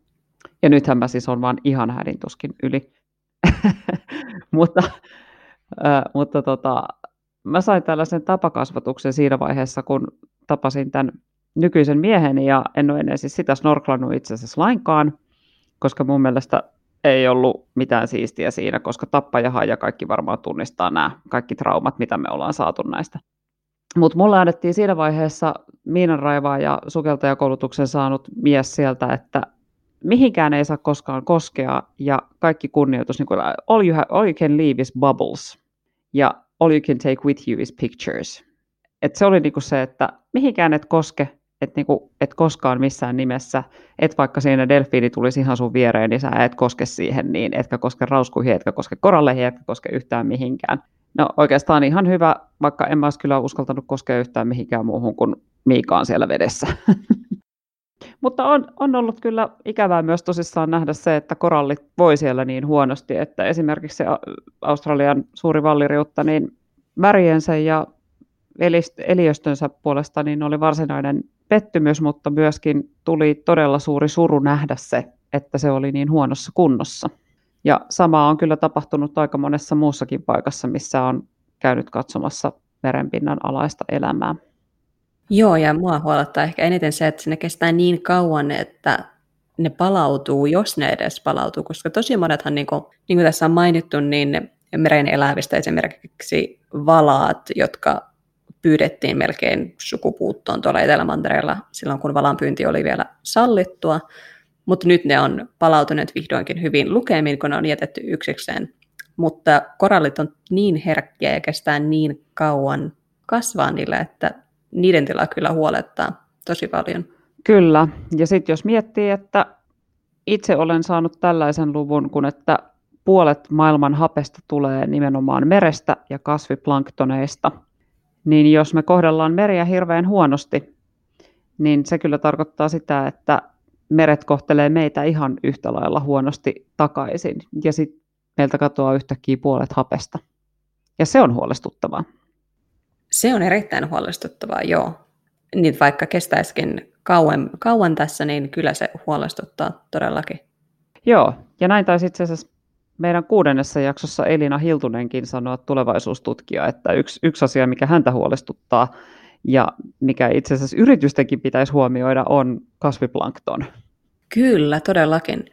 Ja nythän mä siis on vaan ihan hädintuskin yli. mutta äh, mutta tota, mä sain tällaisen tapakasvatuksen siinä vaiheessa, kun tapasin tämän nykyisen mieheni ja en ole ennen siis sitä snorklannut itse asiassa lainkaan, koska mun mielestä ei ollut mitään siistiä siinä, koska tappajahan ja kaikki varmaan tunnistaa nämä kaikki traumat, mitä me ollaan saatu näistä. Mutta mulla annettiin siinä vaiheessa miinanraivaa ja sukeltajakoulutuksen saanut mies sieltä, että mihinkään ei saa koskaan koskea ja kaikki kunnioitus, niin kuin, all, you have, all you can leave is bubbles ja all you can take with you is pictures. Et se oli niinku se, että mihinkään et koske, et, niinku, et koskaan missään nimessä, et vaikka siinä delfiini tulisi ihan sun viereen, niin sä et koske siihen niin, etkä koske rauskuihin, etkä koske koralleihin, etkä koske yhtään mihinkään. No oikeastaan ihan hyvä, vaikka en mä olisi kyllä uskaltanut koskea yhtään mihinkään muuhun kuin Miikaan siellä vedessä. [LAUGHS] Mutta on, on ollut kyllä ikävää myös tosissaan nähdä se, että korallit voi siellä niin huonosti, että esimerkiksi se Australian suuri valliriutta, niin väriensä ja eliöstönsä puolesta niin oli varsinainen pettymys, mutta myöskin tuli todella suuri suru nähdä se, että se oli niin huonossa kunnossa. Ja sama on kyllä tapahtunut aika monessa muussakin paikassa, missä on käynyt katsomassa merenpinnan alaista elämää. Joo, ja mua huolettaa ehkä eniten se, että ne kestää niin kauan, että ne palautuu, jos ne edes palautuu, koska tosi monethan, niin kuin, niin kuin tässä on mainittu, niin meren elävistä esimerkiksi valaat, jotka pyydettiin melkein sukupuuttoon tuolla Etelämantereella silloin, kun valanpyynti oli vielä sallittua, mutta nyt ne on palautuneet vihdoinkin hyvin lukemiin, kun ne on jätetty yksikseen. Mutta korallit on niin herkkiä ja kestää niin kauan kasvaa niillä, että niiden tila kyllä huolettaa tosi paljon. Kyllä, ja sitten jos miettii, että itse olen saanut tällaisen luvun, kun että puolet maailman hapesta tulee nimenomaan merestä ja kasviplanktoneista, niin jos me kohdellaan meriä hirveän huonosti, niin se kyllä tarkoittaa sitä, että meret kohtelee meitä ihan yhtä lailla huonosti takaisin. Ja sitten meiltä katoaa yhtäkkiä puolet hapesta. Ja se on huolestuttavaa. Se on erittäin huolestuttavaa, joo. Niin vaikka kestäisikin kauan, kauan tässä, niin kyllä se huolestuttaa todellakin. Joo, ja näin taisi itse asiassa meidän kuudennessa jaksossa Elina Hiltunenkin sanoa tulevaisuustutkija, että yksi, yksi asia, mikä häntä huolestuttaa ja mikä itse asiassa yritystenkin pitäisi huomioida, on kasviplankton. Kyllä, todellakin.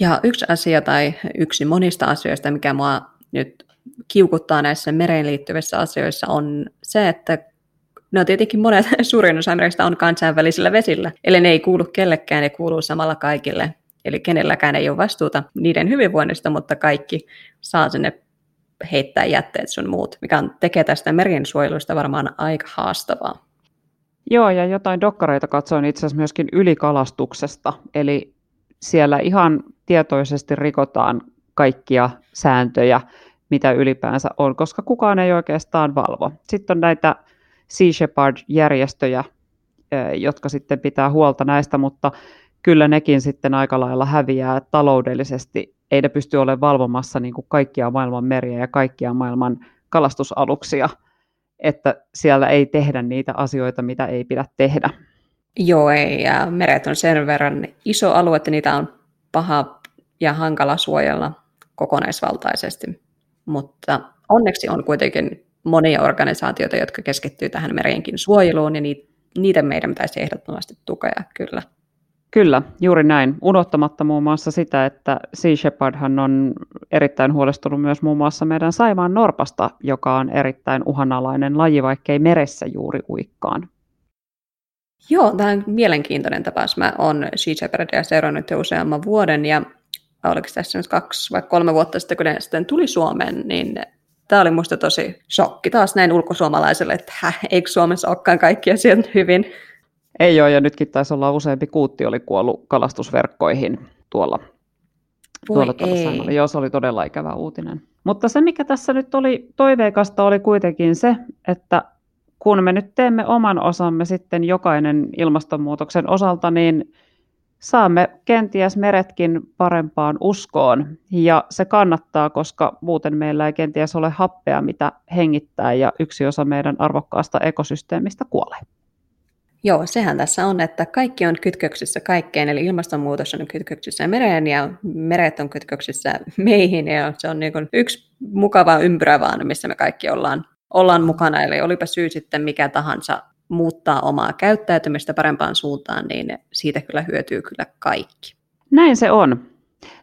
Ja yksi asia tai yksi monista asioista, mikä mua nyt kiukuttaa näissä mereen liittyvissä asioissa, on se, että No tietenkin monet, suurin osa on kansainvälisillä vesillä, eli ne ei kuulu kellekään, ne kuuluu samalla kaikille. Eli kenelläkään ei ole vastuuta niiden hyvinvoinnista, mutta kaikki saa sinne heittää jätteet sun muut, mikä tekee tästä merien suojelusta varmaan aika haastavaa. Joo, ja jotain dokkareita katsoin itse asiassa myöskin ylikalastuksesta, eli siellä ihan tietoisesti rikotaan kaikkia sääntöjä, mitä ylipäänsä on, koska kukaan ei oikeastaan valvo. Sitten on näitä Sea Shepherd-järjestöjä, jotka sitten pitää huolta näistä, mutta kyllä nekin sitten aika lailla häviää taloudellisesti. Ei ne pysty olemaan valvomassa niin kuin kaikkia maailman meriä ja kaikkia maailman kalastusaluksia, että siellä ei tehdä niitä asioita, mitä ei pidä tehdä. Joo, ei. Ja meret on sen verran iso alue, että niitä on paha ja hankala suojella kokonaisvaltaisesti. Mutta onneksi on kuitenkin monia organisaatioita, jotka keskittyy tähän merienkin suojeluun, ja niitä meidän pitäisi ehdottomasti tukea kyllä. Kyllä, juuri näin. Unohtamatta muun muassa sitä, että Sea Shepherdhan on erittäin huolestunut myös muun muassa meidän Saimaan norpasta, joka on erittäin uhanalainen laji, vaikkei meressä juuri uikkaan. Joo, tämä on mielenkiintoinen tapaus. Mä oon Sea Shepherdia seurannut jo useamman vuoden ja oliko tässä nyt kaksi vai kolme vuotta sitten, kun ne sitten tuli Suomeen, niin tämä oli musta tosi shokki taas näin ulkosuomalaiselle, että hä, eikö Suomessa olekaan kaikki asiat hyvin. Ei ole, ja nytkin taisi olla useampi kuutti oli kuollut kalastusverkkoihin tuolla. Voi tuolla, ei. Joo, se oli todella ikävä uutinen. Mutta se, mikä tässä nyt oli toiveikasta, oli kuitenkin se, että kun me nyt teemme oman osamme sitten jokainen ilmastonmuutoksen osalta, niin saamme kenties meretkin parempaan uskoon. Ja se kannattaa, koska muuten meillä ei kenties ole happea, mitä hengittää, ja yksi osa meidän arvokkaasta ekosysteemistä kuolee. Joo, sehän tässä on, että kaikki on kytköksissä kaikkeen, eli ilmastonmuutos on kytköksissä mereen ja meret on kytköksissä [LAUGHS] meihin, ja se on niin kuin yksi mukava ympyrä vaan, missä me kaikki ollaan, ollaan mukana, eli olipa syy sitten mikä tahansa muuttaa omaa käyttäytymistä parempaan suuntaan, niin siitä kyllä hyötyy kyllä kaikki. Näin se on.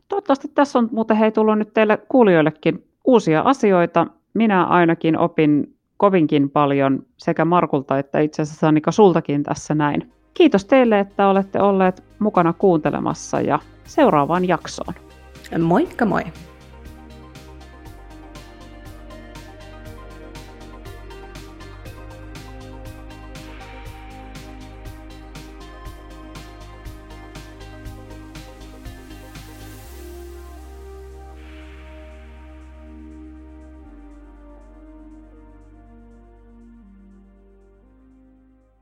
Toivottavasti tässä on muuten hei tullut nyt teille kuulijoillekin uusia asioita. Minä ainakin opin kovinkin paljon sekä Markulta että itse asiassa Annika sultakin tässä näin. Kiitos teille, että olette olleet mukana kuuntelemassa ja seuraavaan jaksoon. Moikka moi!